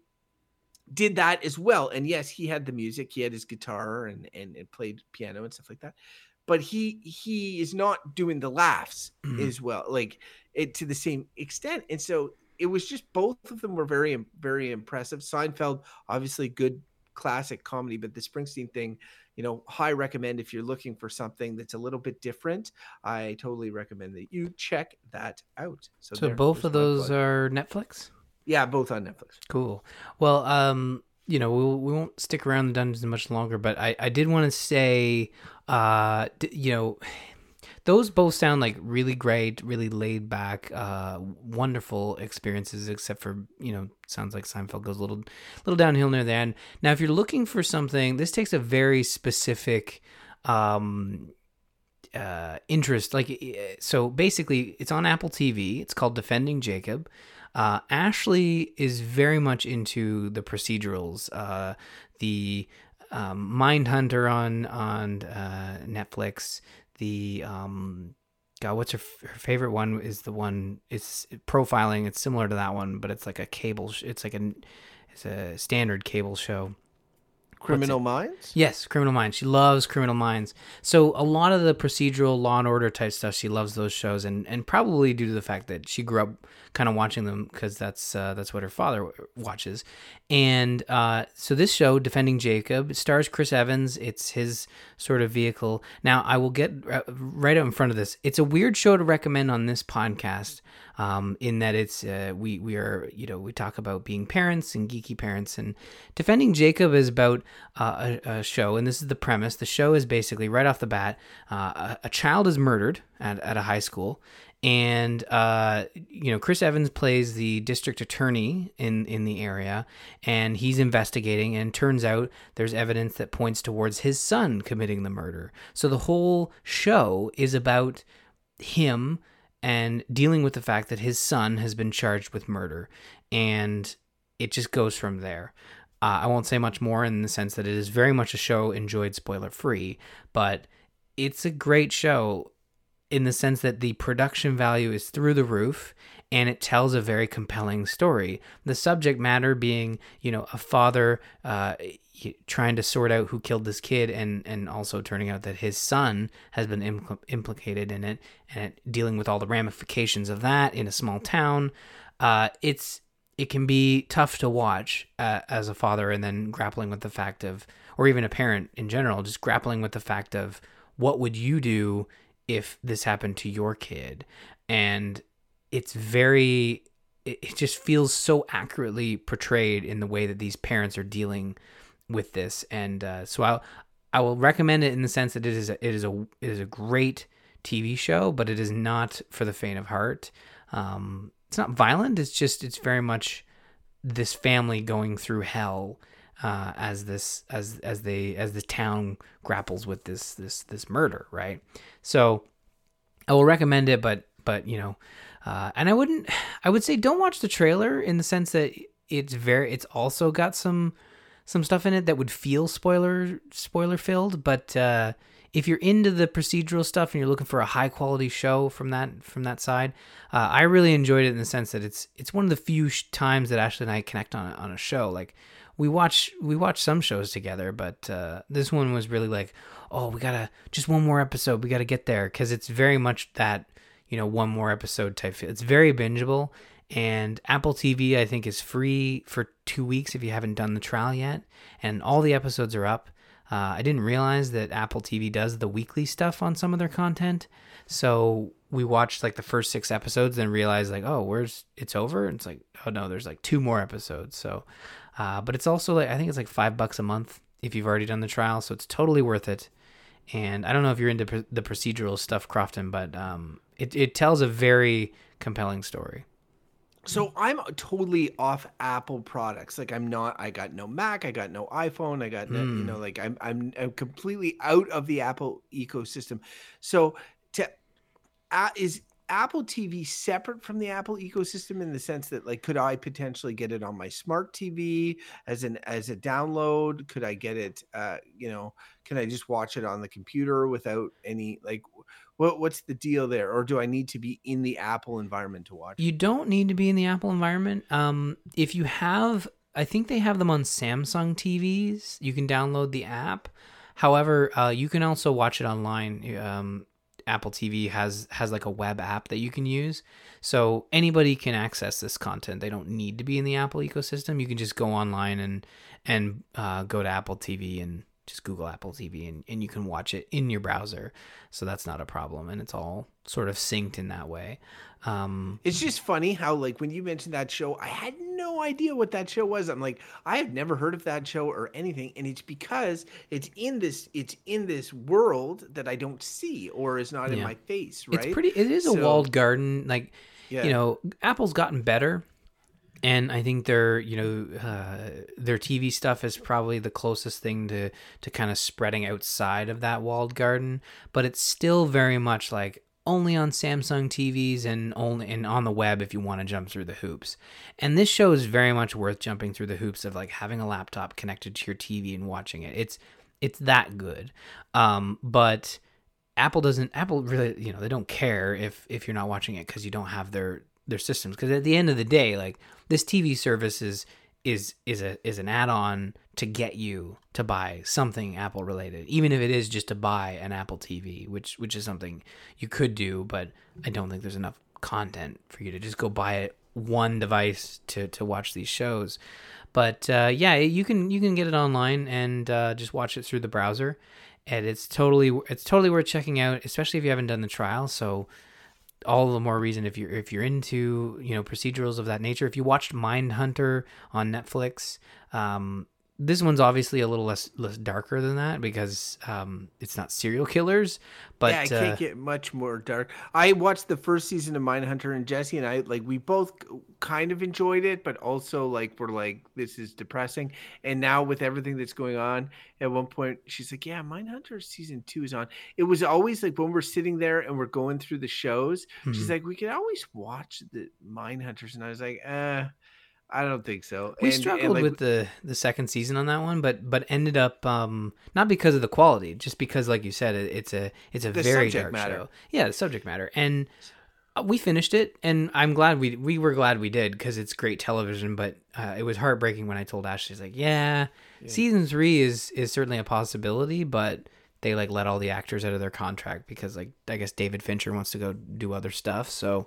did that as well. And yes, he had the music, he had his guitar and, and, and played piano and stuff like that. But he he is not doing the laughs mm-hmm. as well, like it to the same extent. And so it was just both of them were very very impressive. Seinfeld, obviously good classic comedy, but the Springsteen thing, you know, high recommend if you're looking for something that's a little bit different. I totally recommend that you check that out. So, so both of those are Netflix. Yeah, both on Netflix. Cool. Well, um, you know, we, we won't stick around the dungeons much longer, but I, I did want to say, uh, you know, those both sound like really great, really laid back, uh, wonderful experiences. Except for you know, sounds like Seinfeld goes a little, little downhill near the end. Now, if you're looking for something, this takes a very specific, um, uh, interest. Like, so basically, it's on Apple TV. It's called Defending Jacob. Uh, Ashley is very much into the procedurals. Uh, the um, Mindhunter on on uh, Netflix. The um, God, what's her, her favorite one? Is the one it's profiling. It's similar to that one, but it's like a cable. Sh- it's like a it's a standard cable show. Criminal Minds? Yes, Criminal Minds. She loves Criminal Minds. So a lot of the procedural Law and Order type stuff, she loves those shows, and and probably due to the fact that she grew up kind of watching them because that's uh, that's what her father watches. And uh, so this show, Defending Jacob, stars Chris Evans. It's his sort of vehicle. Now I will get uh, right out in front of this. It's a weird show to recommend on this podcast um, in that it's uh, we we are you know we talk about being parents and geeky parents and defending Jacob is about uh, a, a, show and this is the premise. The show is basically right off the bat uh, a, a, child is murdered at, at a high school and uh, you know Chris Evans plays the district attorney in in the area, and he's investigating. And turns out there's evidence that points towards his son committing the murder. So the whole show is about him and dealing with the fact that his son has been charged with murder. And it just goes from there. Uh, I won't say much more in the sense that it is very much a show enjoyed spoiler free, but it's a great show in the sense that the production value is through the roof and it tells a very compelling story. The subject matter being, you know, a father uh, trying to sort out who killed this kid and and also turning out that his son has been impl- implicated in it and dealing with all the ramifications of that in a small town uh, it's it can be tough to watch uh, as a father and then grappling with the fact of or even a parent in general just grappling with the fact of what would you do if this happened to your kid and it's very it just feels so accurately portrayed in the way that these parents are dealing with this, and uh, so I I will recommend it in the sense that it is a, it is a it is a great TV show, but it is not for the faint of heart. Um, it's not violent. It's just it's very much this family going through hell uh, as this as as they as the town grapples with this this this murder, right? So I will recommend it, but but you know, uh, and I wouldn't I would say don't watch the trailer in the sense that it's very it's also got some some stuff in it that would feel spoiler spoiler filled, but uh, if you're into the procedural stuff and you're looking for a high quality show from that from that side, uh, I really enjoyed it in the sense that it's it's one of the few sh- times that Ashley and I connect on on a show. Like we watch we watch some shows together, but uh, this one was really like, oh, we gotta just one more episode. We gotta get there because it's very much that you know one more episode type. Feel. It's very bingeable. And Apple TV, I think, is free for two weeks if you haven't done the trial yet. And all the episodes are up. Uh, I didn't realize that Apple TV does the weekly stuff on some of their content. So we watched like the first six episodes and realized like, oh, where's it's over? And it's like, oh no, there's like two more episodes. So, uh, but it's also like I think it's like five bucks a month if you've already done the trial. So it's totally worth it. And I don't know if you're into pr- the procedural stuff, Crofton, but um, it it tells a very compelling story. So I'm totally off Apple products. Like I'm not. I got no Mac. I got no iPhone. I got no. You Mm. know, like I'm. I'm. I'm completely out of the Apple ecosystem. So to uh, is Apple TV separate from the Apple ecosystem in the sense that like could I potentially get it on my smart TV as an as a download? Could I get it? Uh, you know, can I just watch it on the computer without any like? What what's the deal there? Or do I need to be in the Apple environment to watch? You don't need to be in the Apple environment. Um, if you have, I think they have them on Samsung TVs. You can download the app. However, uh, you can also watch it online. Um, Apple TV has has like a web app that you can use, so anybody can access this content. They don't need to be in the Apple ecosystem. You can just go online and and uh, go to Apple TV and just Google Apple TV and, and you can watch it in your browser. So that's not a problem, and it's all sort of synced in that way. Um, It's just funny how like when you mentioned that show, I had idea what that show was. I'm like, I have never heard of that show or anything, and it's because it's in this it's in this world that I don't see or is not in my face, right? It's pretty. It is a walled garden. Like Yeah. you know, Apple's gotten better, and I think their you know uh, their TV stuff is probably the closest thing to to kind of spreading outside of that walled garden. But it's still very much like only on Samsung TVs and only and on the web if you want to jump through the hoops. And this show is very much worth jumping through the hoops of like having a laptop connected to your TV and watching it. It's it's that good. Um, but Apple doesn't Apple really you know they don't care if if you're not watching it because you don't have their their systems because at the end of the day like this TV service is is is a is an add-on to get you to buy something Apple related even if it is just to buy an Apple TV which which is something you could do but I don't think there's enough content for you to just go buy it one device to to watch these shows. But uh, yeah you can you can get it online and uh, just watch it through the browser. And it's totally it's totally worth checking out especially if you haven't done the trial. So all the more reason if you're if you're into you know procedurals of that nature. If you watched Mind Hunter on Netflix um this one's obviously a little less less darker than that because um it's not serial killers but yeah, I can't uh, get much more dark. I watched the first season of Mindhunter, and Jesse and I like we both kind of enjoyed it, but also like we're like this is depressing. And now with everything that's going on, at one point she's like, "Yeah, Mindhunter season two is on." It was always like when we're sitting there and we're going through the shows, she's Mhm. like, "We could always watch the Mindhunters," and I was like, "Uh." I don't think so. we And- and, struggled like, with the the second season on that one but but ended up um not because of the quality just because like you said it, it's a it's a very dark matter. show yeah the subject matter and uh, we finished it and i'm glad we we were glad we did because it's great television but uh, it was heartbreaking when i told ashley she's like yeah, season three is is certainly a possibility but they like let all the actors out of their contract because like i guess david fincher wants to go do other stuff so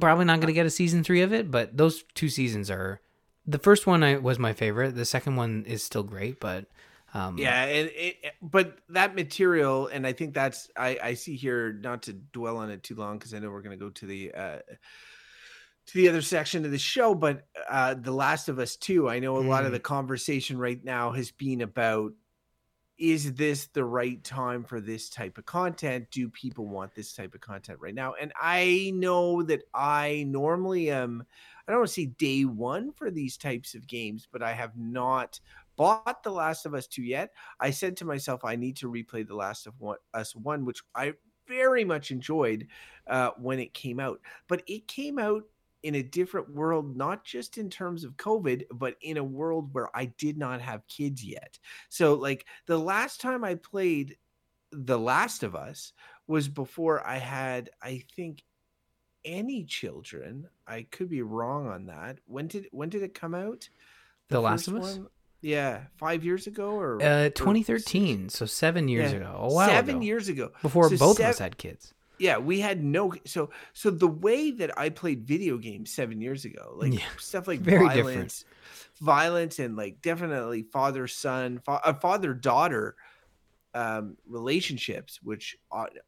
probably not going to get a season three of it but those two seasons are the first one I, was my favorite the second one is still great but um Yeah, and it, but that material, and I think that's I, I see here not to dwell on it too long because I know we're going to go to the uh, to the other section of the show. But uh, the Last of Us Two, I know a lot of Mm. the conversation right now has been about is this the right time for this type of content? Do people want this type of content right now? And I know that I normally am. I don't want to say day one for these types of games, but I have not bought The Last of Us 2 yet. I said to myself, I need to replay The Last of Us 1, which I very much enjoyed uh, when it came out. But it came out in a different world, not just in terms of COVID, but in a world where I did not have kids yet. So, like, the last time I played The Last of Us was before I had, I think, any children. I could be wrong on that. When did when did it come out? The, Last of Us? One? Yeah, five years ago or uh, 2013. Or so seven years yeah. ago. A while seven ago. years ago. Before so both seven, of us had kids yeah we had no so so the way that i played video games seven years ago like yeah, stuff like very violence different. violence and like definitely father son fa- uh, father daughter um, relationships, which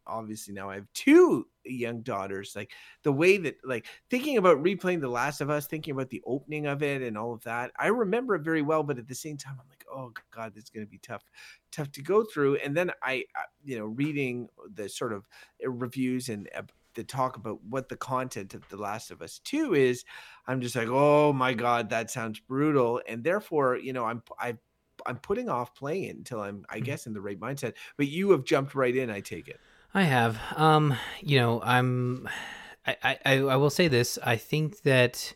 obviously now I have two young daughters. Like the way that, like thinking about replaying The Last of Us, thinking about the opening of it and all of that, I remember it very well. But at the same time, I'm like, oh god, is going to be tough, tough to go through. And then I, you know, reading the sort of uh, reviews and uh, the talk about what the content of The Last of Us 2 is, I'm just like, oh my God, that sounds brutal. And therefore, you know, I'm I I'm putting off playing it until I'm, I mm-hmm. guess, in the right mindset. But you have jumped right in. I take it. I have. Um, you know, I'm. I, I, I will say this. I think that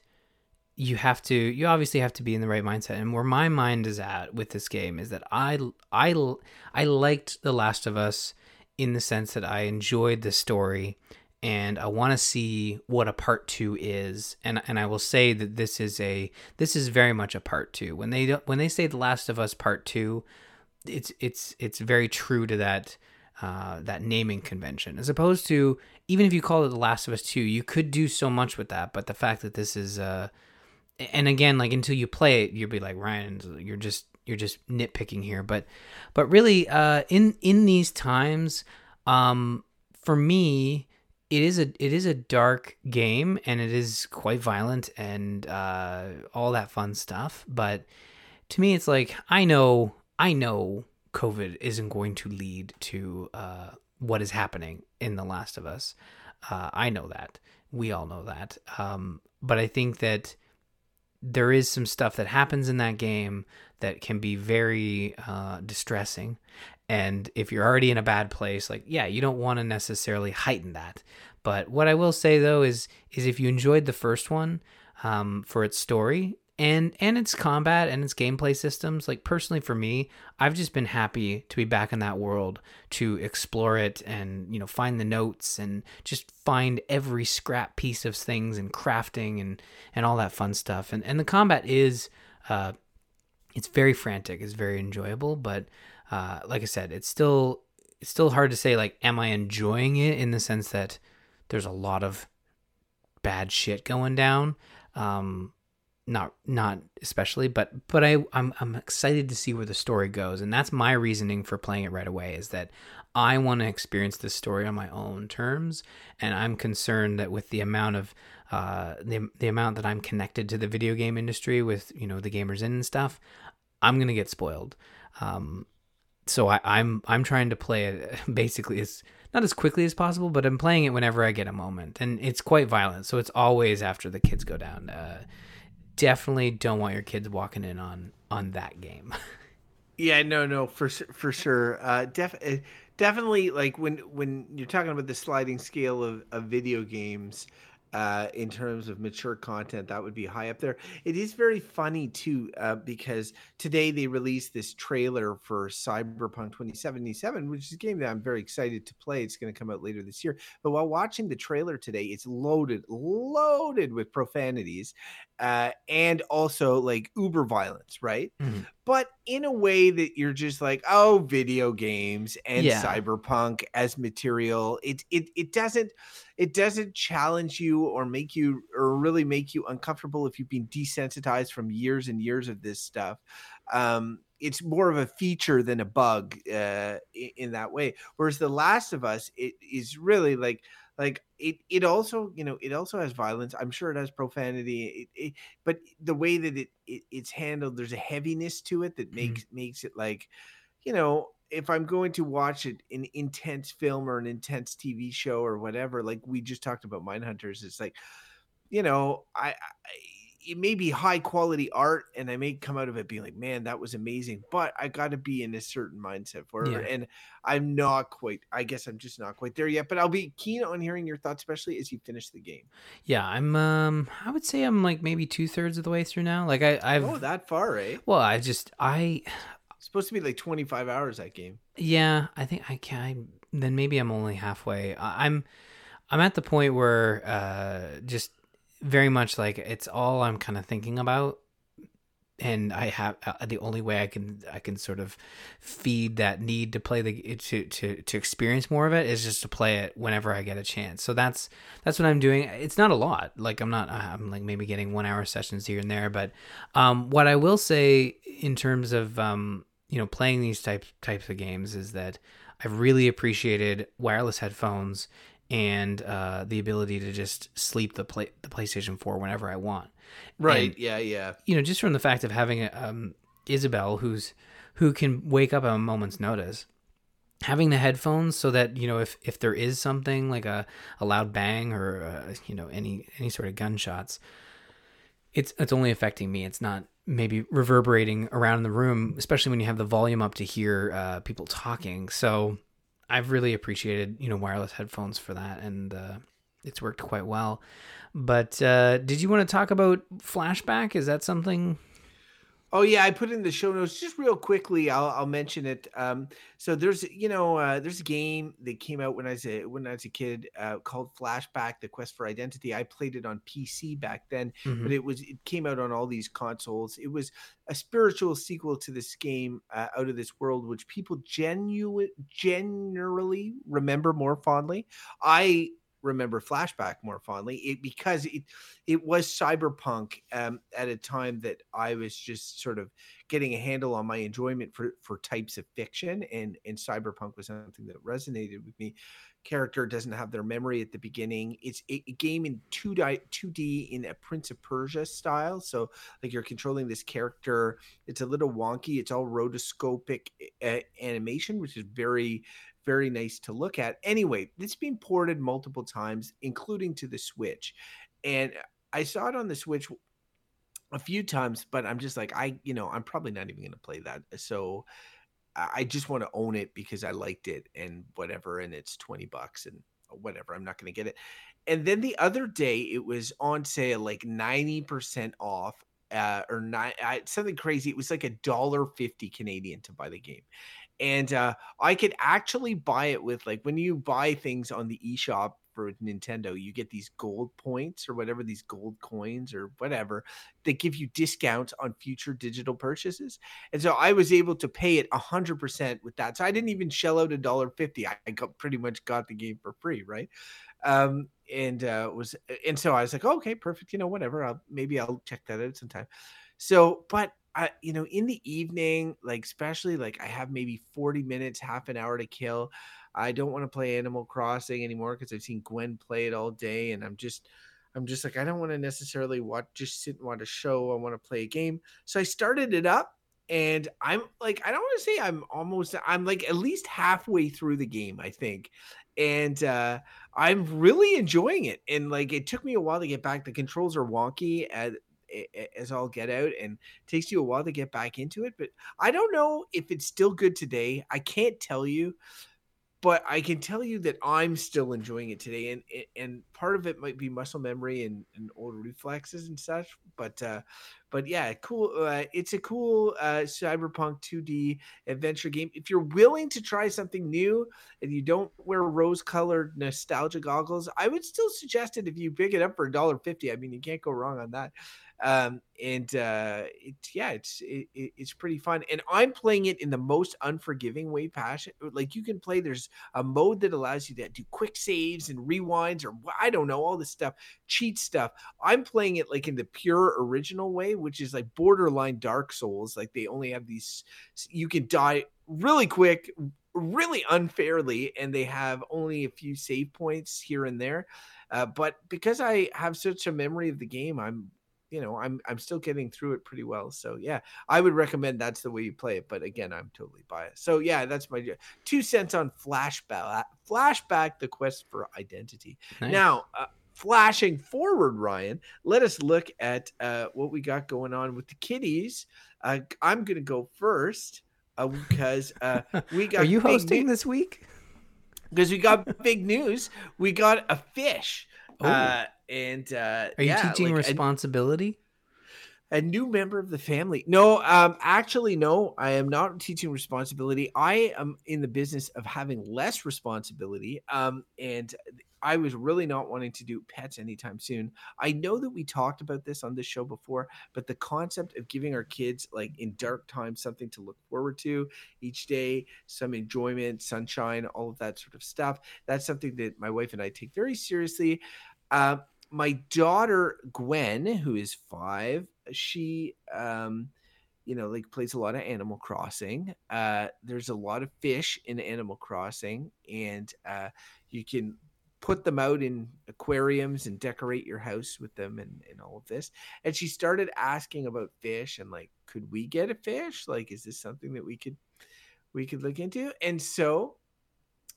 you have to. You obviously have to be in the right mindset. And where my mind is at with this game is that I, I, I liked The Last of Us in the sense that I enjoyed the story and I want to see what a part two is. And and I will say that this is a this is very much a part two. When they when they say The Last of Us Part Two, it's it's it's very true to that uh, that naming convention. As opposed to even if you call it The Last of Us Two, you could do so much with that. But the fact that this is uh, and again, like until you play it, you'll be like Ryan, you're just you're just nitpicking here. But but really, uh, in in these times, um, for me it is a it is a dark game and it is quite violent and uh, all that fun stuff. But to me, it's like I know I know COVID isn't going to lead to uh, what is happening in The Last of Us. Uh, I know that we all know that. Um, but I think that there is some stuff that happens in that game that can be very uh, distressing and if you're already in a bad place, like yeah, you don't want to necessarily heighten that. But what I will say though is is if you enjoyed the first one um, for its story and and its combat and its gameplay systems, like personally for me, I've just been happy to be back in that world to explore it and you know find the notes and just find every scrap piece of things and crafting and and all that fun stuff. And and the combat is uh, it's very frantic, it's very enjoyable, but uh, like I said, it's still it's still hard to say like am I enjoying it in the sense that there's a lot of bad shit going down. Um, not not especially, but but I I'm I'm excited to see where the story goes, and that's my reasoning for playing it right away. Is that I want to experience this story on my own terms, and I'm concerned that with the amount of uh, the the amount that I'm connected to the video game industry with you know the gamers in and stuff, I'm gonna get spoiled. Um, so I, I'm I'm trying to play it basically as not as quickly as possible, but I'm playing it whenever I get a moment, and it's quite violent. So it's always after the kids go down. Uh, definitely don't want your kids walking in on on that game. yeah, no, no, for for sure. Uh, def, uh, definitely, like when when you're talking about the sliding scale of, of video games, uh, in terms of mature content, that would be high up there. It is very funny too, uh, because today they released this trailer for Cyberpunk 2077, which is a game that I'm very excited to play. It's going to come out later this year. But while watching the trailer today, it's loaded, loaded with profanities uh, and also like uber violence, right? Mm-hmm. But in a way that you're just like, oh, video games and yeah. cyberpunk as material. It it it doesn't it doesn't challenge you or make you or really make you uncomfortable if you've been desensitized from years and years of this stuff. Um, it's more of a feature than a bug uh, in, in that way. Whereas The Last of Us, it is really like like it it also you know it also has violence i'm sure it has profanity it, it, but the way that it, it, it's handled there's a heaviness to it that mm-hmm. makes mm-hmm. makes it like you know if i'm going to watch it, an intense film or an intense tv show or whatever like we just talked about Mindhunters it's like you know i, I it may be high quality art and I may come out of it being like, man, that was amazing, but I got to be in a certain mindset for Yeah. it. And I'm not quite, I guess I'm just not quite there yet, but I'll be keen on hearing your thoughts, especially as you finish the game. Yeah, I'm. Um, I would say I'm like maybe two thirds of the way through now. Like I, I've. oh, that far, eh? well, I just I. It's supposed to be like 25 hours that game. Yeah, I think I can. Then maybe I'm only halfway. I- I'm. I'm at the point where uh, just very much like it's all I'm kind of thinking about, and I have uh, the only way I can I can sort of feed that need to play the to to to experience more of it is just to play it whenever I get a chance. So that's that's what I'm doing. It's not a lot. Like I'm not I'm like maybe getting one hour sessions here and there, but um, what I will say in terms of um, you know playing these types types of games is that I've really appreciated wireless headphones and uh, the ability to just sleep the play the PlayStation 4 whenever I want. Right. And- yeah. Yeah. you know, just from the fact of having um, Isabel, who's who can wake up at a moment's notice, having the headphones so that you know if if there is something like a, a loud bang or uh, you know any any sort of gunshots, it's it's only affecting me. It's not maybe reverberating around the room, especially when you have the volume up to hear uh, people talking. So I've really appreciated you know wireless headphones for that, and uh, it's worked quite well. But uh, did you want to talk about flashback? Is that something? Oh yeah, I put in the show notes just real quickly. I'll I'll mention it. Um, so there's you know uh, there's a game that came out when I was a when I was a kid uh, called Flashback: The Quest for Identity. I played it on PC back then, Mhm. but it was it came out on all these consoles. It was a spiritual sequel to this game, uh, Out of This World, which people genuine generally remember more fondly. I remember flashback more fondly it, because it it was cyberpunk um, at a time that I was just sort of getting a handle on my enjoyment for for types of fiction and and cyberpunk was something that resonated with me. Character doesn't have their memory at the beginning. It's a, game in 2D 2D in a Prince of Persia style so like you're controlling this character. It's a little wonky. It's all rotoscopic uh, animation which is very very nice to look at. Anyway it's been ported multiple times including to the switch and i saw it on the switch a few times but i'm just like i you know i'm probably not even going to play that so i I just want to own it because i liked it and whatever and it's 20 bucks and whatever i'm not going to get it and then the other day it was on sale like 90% off uh, or nine, uh, something crazy. It was like a dollar fifty Canadian to buy the game, and uh, I could actually buy it with like when you buy things on the eShop for Nintendo, you get these gold points or whatever these gold coins or whatever that give you discounts on future digital purchases. And so I was able to pay it a hundred percent with that. So I didn't even shell out a dollar fifty. I got pretty much got the game for free, right? Um, and uh, was and so I was like, okay, perfect. You know, whatever. I'll maybe I'll check that out sometime. So, but I, you know, in the evening, like especially like I have maybe 40 minutes, half an hour to kill. I don't want to play Animal Crossing anymore because I've seen Gwen play it all day, and I'm just, I'm just like I don't want to necessarily watch, just sit and watch a show. I want to play a game. So I started it up, and I'm like, I don't want to say I'm almost, I'm like at least halfway through the game, I think, and uh, I'm really enjoying it. And like it took me a while to get back. The controls are wonky at as all get out and takes you a while to get back into it but i don't know if it's still good today i can't tell you but I can tell you that I'm still enjoying it today, and and part of it might be muscle memory and, and old reflexes and such. But uh, but yeah, cool. Uh, it's a cool uh, cyberpunk 2D adventure game. If you're willing to try something new and you don't wear rose-colored nostalgia goggles, I would still suggest it if you pick it up for a dollar fifty. I mean, you can't go wrong on that um and uh it's yeah it's it, it's pretty fun and i'm playing it in the most unforgiving way passion like you can play there's a mode that allows you to do quick saves and rewinds or i don't know all this stuff cheat stuff i'm playing it like in the pure original way which is like borderline dark souls like they only have these you can die really quick really unfairly and they have only a few save points here and there uh, but because i have such a memory of the game i'm you know i'm i'm still getting through it pretty well so yeah i would recommend that's the way you play it but again i'm totally biased so yeah that's my two cents on flashback flashback the quest for identity Nice. now uh, flashing forward, Ryan, let us look at uh, what we got going on with the kitties. Uh, I'm going to go first uh, because uh, we got. Are you hosting new- this week? Because we got big news. We got a fish. Uh, and uh, Are you yeah, teaching like a- responsibility? a new member of the family. No, um, actually, no, I am not teaching responsibility. I am in the business of having less responsibility. Um, and I was really not wanting to do pets anytime soon. I know that we talked about this on this show before, but the concept of giving our kids, like in dark times, something to look forward to each day, some enjoyment, sunshine, all of that sort of stuff. That's something that my wife and I take very seriously. Uh, my daughter Gwen, who is five, she um you know like plays a lot of animal crossing uh there's a lot of fish in animal crossing and uh you can put them out in aquariums and decorate your house with them and, and all of this and she started asking about fish and like could we get a fish like is this something that we could we could look into and so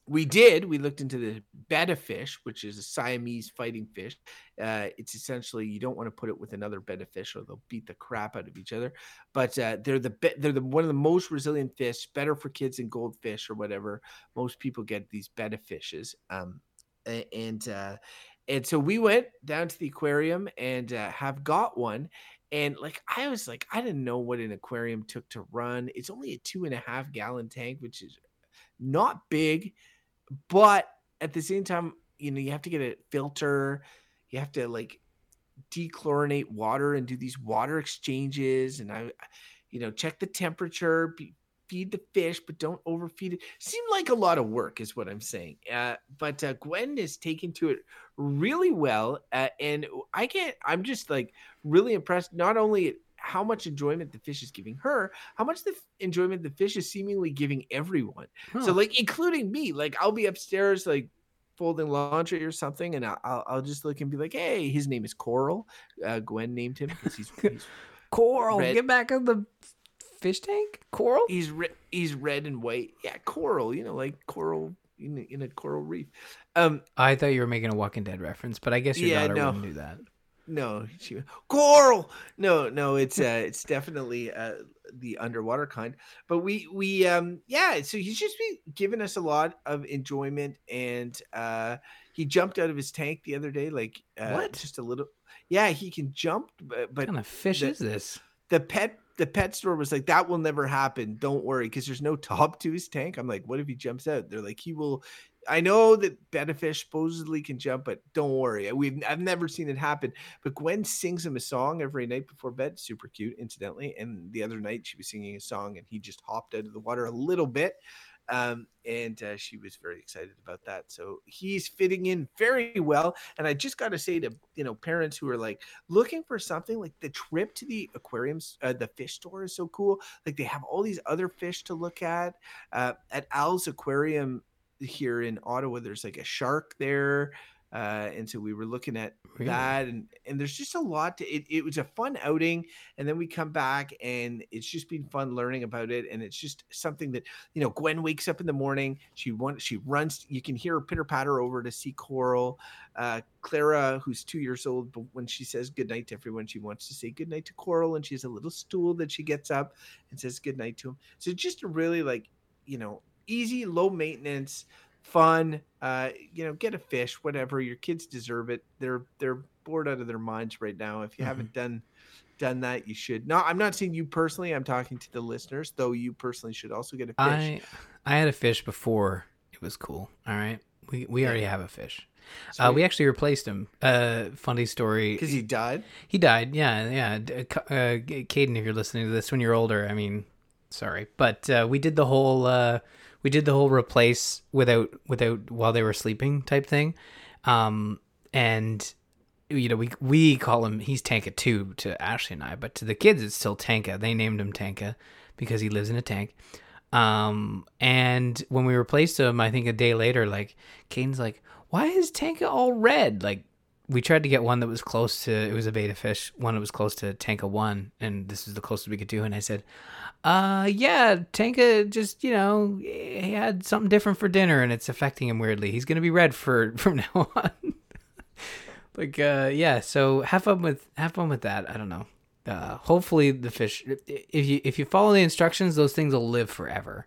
we did. We looked into the betta fish, which is a Siamese fighting fish. Uh, it's essentially you don't want to put it with another betta fish, or they'll beat the crap out of each other. But uh, they're the they're the one of the most resilient fish, better for kids than goldfish or whatever. Most people get these betta fishes, um, and uh, and so we went down to the aquarium and uh, have got one. And like I was like, I didn't know what an aquarium took to run. It's only a two and a half gallon tank, which is not big but at the same time, you know, you have to get a filter, you have to like dechlorinate water and do these water exchanges, and I, you know, check the temperature, feed the fish, but don't overfeed it. Seemed like a lot of work, is what I'm saying. Uh, but uh, Gwen is taken to it really well, uh, and I can't. I'm just like really impressed. Not only how much enjoyment the fish is giving her, how much the f- enjoyment the fish is seemingly giving everyone. So like including me, like I'll be upstairs like folding laundry or something, and I'll I'll, just look and be like, hey, his name is Coral. Uh, Gwen named him because he's he's, Coral, red- get back in the fish tank. Coral. he's re- he's red and white. Yeah, coral. You know, like coral in a, in a coral reef. Um, I thought you were making a Walking Dead reference, but I guess your Yeah, daughter no. wouldn't do that. no, she coral. No, no, it's uh, it's definitely uh the underwater kind. But we we um yeah, so he's just been giving us a lot of enjoyment, and uh he jumped out of his tank the other day, like uh, What? Just a little. Yeah, he can jump, but, What kind of fish the- is this? the pet the pet store was like that will never happen. Don't worry. Because there's no top to his tank. I'm like what if he jumps out? They're like he will i know that betta fish supposedly can jump but don't worry. We've i've never seen it happen. But gwen sings him a song every night before bed. Super cute incidentally. And the other night she was singing a song and he just hopped out of the water a little bit um, and uh, she was very excited about that. So he's fitting in very well. And i just got to say to you know parents who are like looking for something like the trip to the aquariums uh, the fish store is so cool. Like they have all these other fish to look at. Uh, at al's aquarium here in ottawa there's like a shark there uh, and so we were looking at Really? that and and there's just a lot to it it was a fun outing and then we come back and it's just been fun learning about it and it's just something that you know gwen wakes up in the morning she wants she runs you can hear her pitter patter over to see coral uh clara who's two years old but when she says goodnight to everyone she wants to say goodnight to coral and she has a little stool that she gets up and says goodnight to him so just a really like you know easy low maintenance fun uh you know get a fish whatever your kids deserve it they're they're bored out of their minds right now if you Mhm. haven't done done that you should no i'm not saying you personally i'm talking to the listeners though you personally should also get a fish I I had a fish before. It was cool. All right, we we already have a fish. Uh, we actually replaced him. Uh, funny story. because he died He died. Yeah, yeah. Uh, uh, Caden, if you're listening to this when you're older, I mean, sorry, but uh, we did the whole uh, we did the whole replace without without while they were sleeping type thing, um, and you know we we call him he's Tanka two to Ashley and I, but to the kids it's still Tanka. They named him Tanka because he lives in a tank. Um, and when we replaced him, I think a day later, like Caden's like, "Why is Tanka all red?" Like we tried to get one that was close to it was a betta fish one that was close to tanka one and this is the closest we could do and i said uh yeah tanka just you know he had something different for dinner and it's affecting him weirdly. He's gonna be red for from now on. Like uh yeah so have fun with have fun with that i don't know. Uh hopefully the fish if you if you follow the instructions those things will live forever.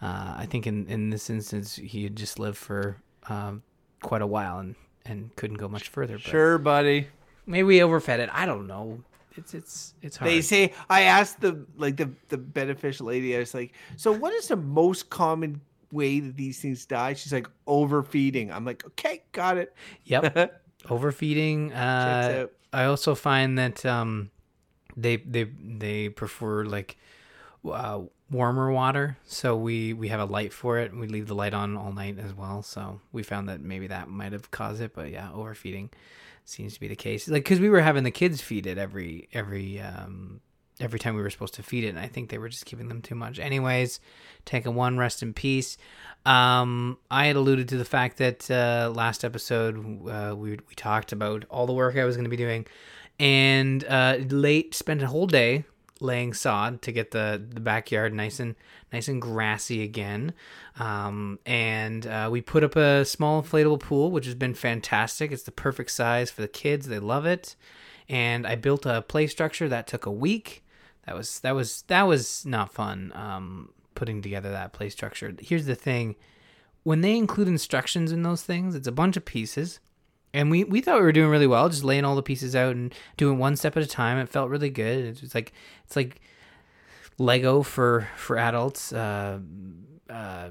Uh i think in in this instance he just lived for um quite a while and and couldn't go much further but Sure, buddy. maybe we overfed it i don't know it's it's it's hard They say I asked the like the the beneficial lady. I was like, so what is the most common way that these things die? She's like overfeeding. I'm like, okay, got it. yep overfeeding uh out. i also find that um they they they prefer like uh, warmer water so we we have a light for it. And we leave the light on all night as well so we found that maybe that might have caused it but yeah overfeeding seems to be the case. Like because we were having the kids feed it every every um every time we were supposed to feed it and i think they were just giving them too much. Anyways Tanka one rest in peace. Um i had alluded to the fact that uh last episode uh we, we talked about all the work i was going to be doing and uh late spent a whole day laying sod to get the the backyard nice and nice and grassy again. Um and uh, we put up a small inflatable pool which has been fantastic. It's the perfect size for the kids. They love it. And i built a play structure that took a week. That was that was that was not fun um putting together that play structure. Here's the thing. When they include instructions in those things it's a bunch of pieces and we, we thought we were doing really well just laying all the pieces out and doing one step at a time. It felt really good. It's just like it's like lego for for adults. Uh, uh,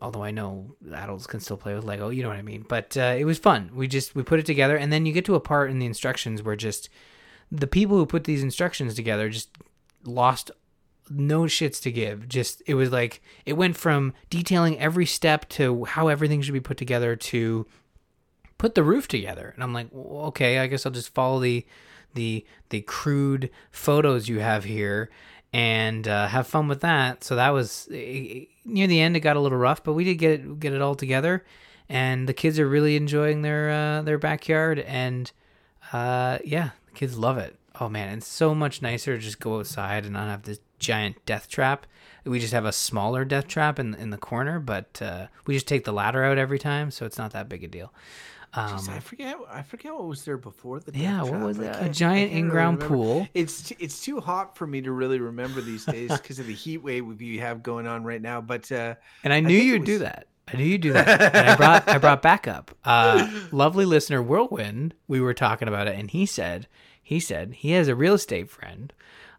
although i know adults can still play with lego you know what i mean. But uh, it was fun. We just we put it together and then you get to a part in the instructions where just the people who put these instructions together just lost no shits to give. Just it was like it went from detailing every step to how everything should be put together to put the roof together. And I'm like, well, okay, I guess I'll just follow the the the crude photos you have here and uh, have fun with that. So that was near the end. It got a little rough, but we did get it get it all together, and the kids are really enjoying their uh, their backyard. And uh, yeah, the kids love it. Oh man, it's so much nicer to just go outside and not have this giant death trap. We just have a smaller death trap in in the corner, but uh, we just take the ladder out every time, so it's not that big a deal. Um, Jeez, I forget. I forget what was there before the. yeah, what was it? A giant in-ground remember. pool. It's it's too hot for me to really remember these days because of the heat wave we have going on right now. But uh, And I knew it you'd do that. I knew you'd do that. and I brought I brought backup. Uh, lovely listener Whirlwind. We were talking about it, and he said he said he has a real estate friend,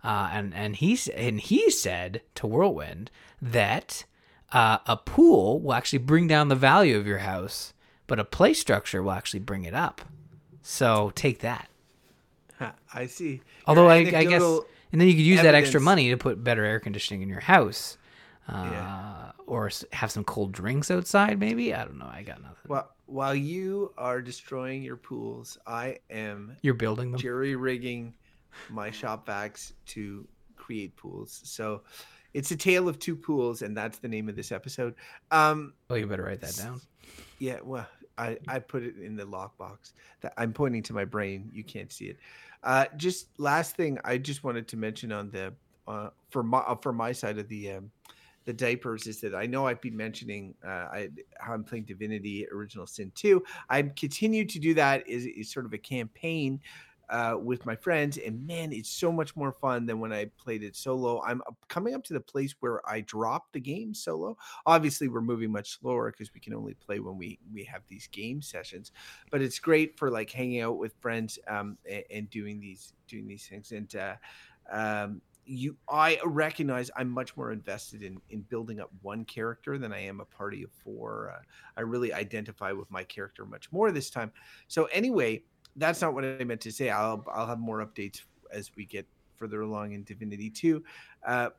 uh, and and he and he said to Whirlwind that uh, a pool will actually bring down the value of your house, but a play structure will actually bring it up. So take that. I see. Although I, I guess, and then you could use that extra money to put better air conditioning in your house, uh, Yeah. or have some cold drinks outside. Maybe I don't know. I got nothing. While while you are destroying your pools, I am You're building them. jerry rigging my shop vacs to create pools. So it's a tale of two pools, and that's the name of this episode. Um, Oh, you better write that down. Yeah, well, I, I put it in the lockbox. I'm pointing to my brain. You can't see it. Uh, just last thing, I just wanted to mention on the uh, for my uh, for my side of the um, the diapers is that I know I've been mentioning uh, I, how I'm playing Divinity Original Sin 2. I continue to do that is, is sort of a campaign uh, with my friends, and man, it's so much more fun than when I played it solo. I'm coming up to the place where I drop the game solo. Obviously, we're moving much slower because we can only play when we we have these game sessions. But it's great for like hanging out with friends um, and, and doing these doing these things. And uh, um, you, I recognize I'm much more invested in in building up one character than I am a party of four. Uh, I really identify with my character much more this time. So anyway, that's not what I meant to say. I'll I'll have more updates as we get further along in Divinity 2. Uh,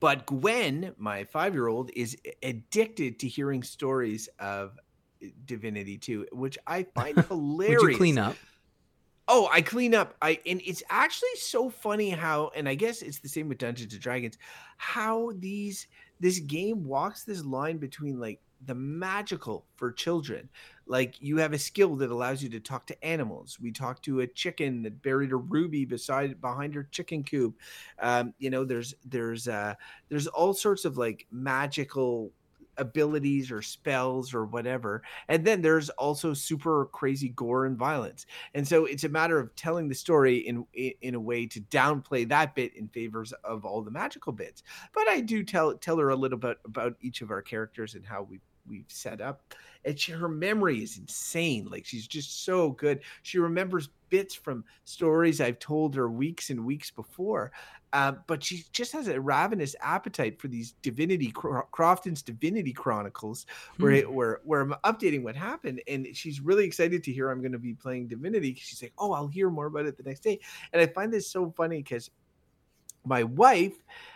but Gwen, my five year old, is addicted to hearing stories of Divinity 2, which I find hilarious. Would you clean up? Oh, I clean up. I and it's actually so funny how, and I guess it's the same with Dungeons and Dragons, how these this game walks this line between like the magical for children. Like you have a skill that allows you to talk to animals. We talked to a chicken that buried a ruby beside behind her chicken coop. Um, you know, there's there's uh there's all sorts of like magical abilities or spells or whatever. And then there's also super crazy gore and violence. And so it's a matter of telling the story in in a way to downplay that bit in favors of all the magical bits. But I do tell tell her a little bit about each of our characters and how we we've set up. And she, her memory is insane. Like she's just so good. She remembers bits from stories I've told her weeks and weeks before. Uh, but she just has a ravenous appetite for these Divinity Crofton's Divinity Chronicles, where hmm. where where I'm updating what happened, and she's really excited to hear I'm going to be playing Divinity. She's like, "Oh, I'll hear more about it the next day," and I find this so funny because my wife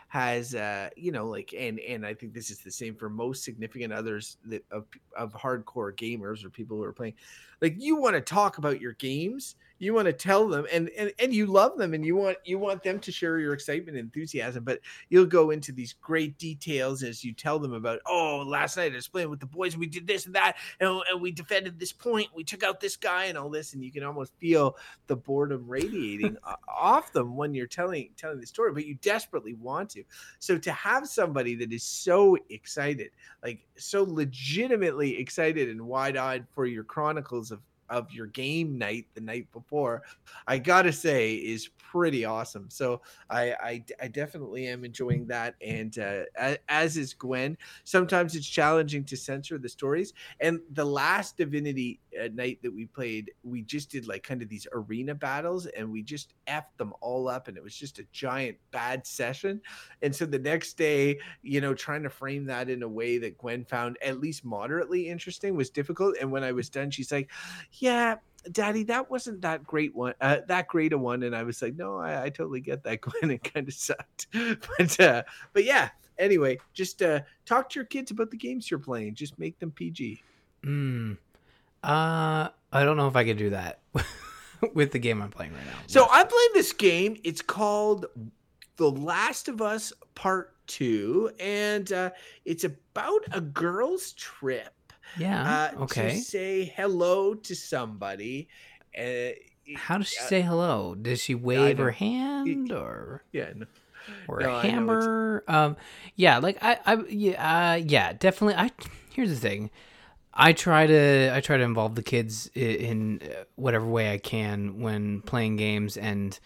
has uh you know like and and i think this is the same for most significant others that of of hardcore gamers or people who are playing like you want to talk about your games you want to tell them and, and and you love them and you want you want them to share your excitement and enthusiasm but you'll go into these great details as you tell them about oh last night i was playing with the boys we did this and that and, and we defended this point we took out this guy and all this and you can almost feel the boredom radiating off them when you're telling telling the story but you desperately want to. So to have somebody that is so excited like so legitimately excited and wide-eyed for your chronicles of of your game night the night before, I gotta say is pretty awesome. So I I, I definitely am enjoying that, and uh, as is Gwen. Sometimes it's challenging to censor the stories. And the last Divinity uh, night that we played, we just did like kind of these arena battles, and we just effed them all up, and it was just a giant bad session. And so the next day, you know, trying to frame that in a way that Gwen found at least moderately interesting was difficult. And when I was done, she's like yeah, daddy, that wasn't that great one, uh, that great a one. And I was like, no, I, I totally get that, Gwen. It kind of sucked. but, uh, but yeah, anyway, just uh, talk to your kids about the games you're playing. Just make them PG. Hmm. Uh, I don't know if I could do that with the game I'm playing right now. So I'm playing this game. It's called The Last of Us Part Two, and uh, it's about a girl's trip yeah. Uh, okay. To say hello to somebody. Uh, How does she uh, say hello? Does she wave her hand or? Yeah. No. Or no, a hammer? Um, yeah, like I, I, yeah, uh, yeah, definitely. I here's the thing. I try to I try to involve the kids in, uh, whatever way I can when playing games, and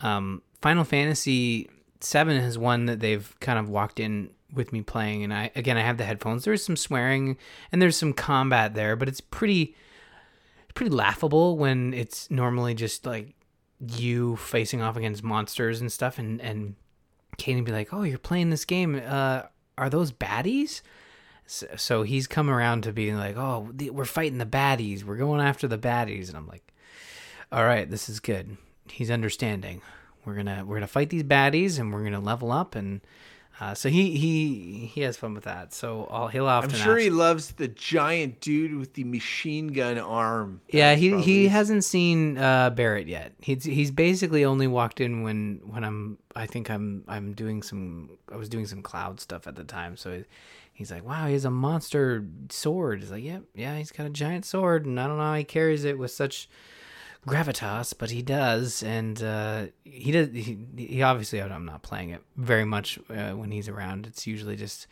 um, Final Fantasy Seven is one that they've kind of walked in with me playing and I again I have the headphones. There's some swearing and there's some combat there, but it's pretty pretty laughable when it's normally just like you facing off against monsters and stuff and and Katie be like, "Oh, you're playing this game. Uh are those baddies?" So, so he's come around to being like, "Oh, we're fighting the baddies. We're going after the baddies." And I'm like, "All right, this is good. He's understanding. We're going to we're to fight these baddies and we're going to level up and uh, so he he he has fun with that. So I'll, he'll often. I'm sure ask, he loves the giant dude with the machine gun arm. Yeah, he probably... he hasn't seen uh, Barret yet. He's he's basically only walked in when when I'm I think I'm I'm doing some I was doing some cloud stuff at the time. So he's like, wow, he has a monster sword. He's like, yep, yeah, yeah, he's got a giant sword, and I don't know how he carries it with such gravitas, but he does, and uh, he does. He, he obviously, I'm not playing it very much uh, when he's around. It's usually just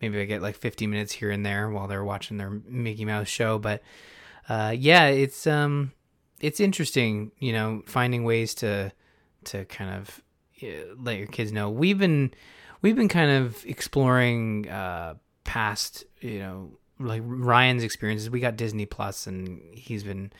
maybe I get like 50 minutes here and there while they're watching their Mickey Mouse show. But uh, yeah, it's um, it's interesting, you know, finding ways to to kind of let your kids know. We've been we've been kind of exploring uh, past, you know, like Ryan's experiences. We got Disney Plus, and he's been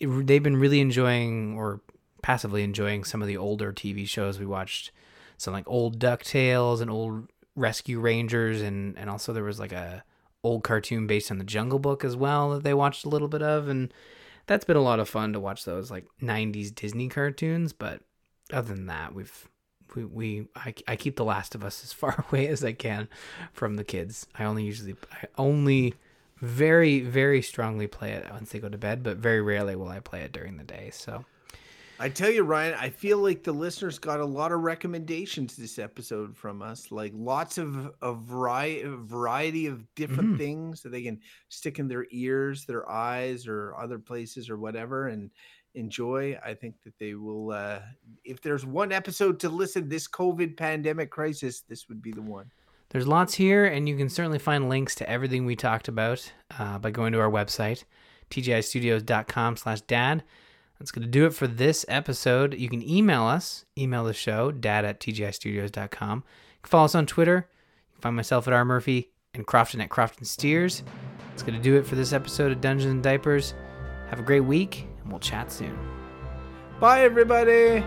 they've been really enjoying or passively enjoying some of the older TV shows we watched. Some like old Ducktales and old Rescue Rangers, and and also there was like a old cartoon based on the Jungle Book as well that they watched a little bit of, and that's been a lot of fun to watch those like '90s Disney cartoons. But other than that, we've we, we I, I keep The Last of Us as far away as I can from the kids. I only usually I only very very strongly play it once they go to bed but very rarely will i play it during the day so i tell you ryan i feel like the listeners got a lot of recommendations this episode from us like lots of a variety, variety of different mm-hmm. things that they can stick in their ears their eyes or other places or whatever and enjoy i think that they will uh if there's one episode to listen this covid pandemic crisis this would be the one there's lots here, and you can certainly find links to everything we talked about uh, by going to our website, tgistudios.com slash dad. That's going to do it for this episode. You can email us, email the show, dad at tgistudios.com. You can follow us on Twitter. You can find myself at R. Murphy and Crofton at Crofton Steers. That's going to do it for this episode of Dungeons and Diapers. Have a great week, and we'll chat soon. Bye, everybody.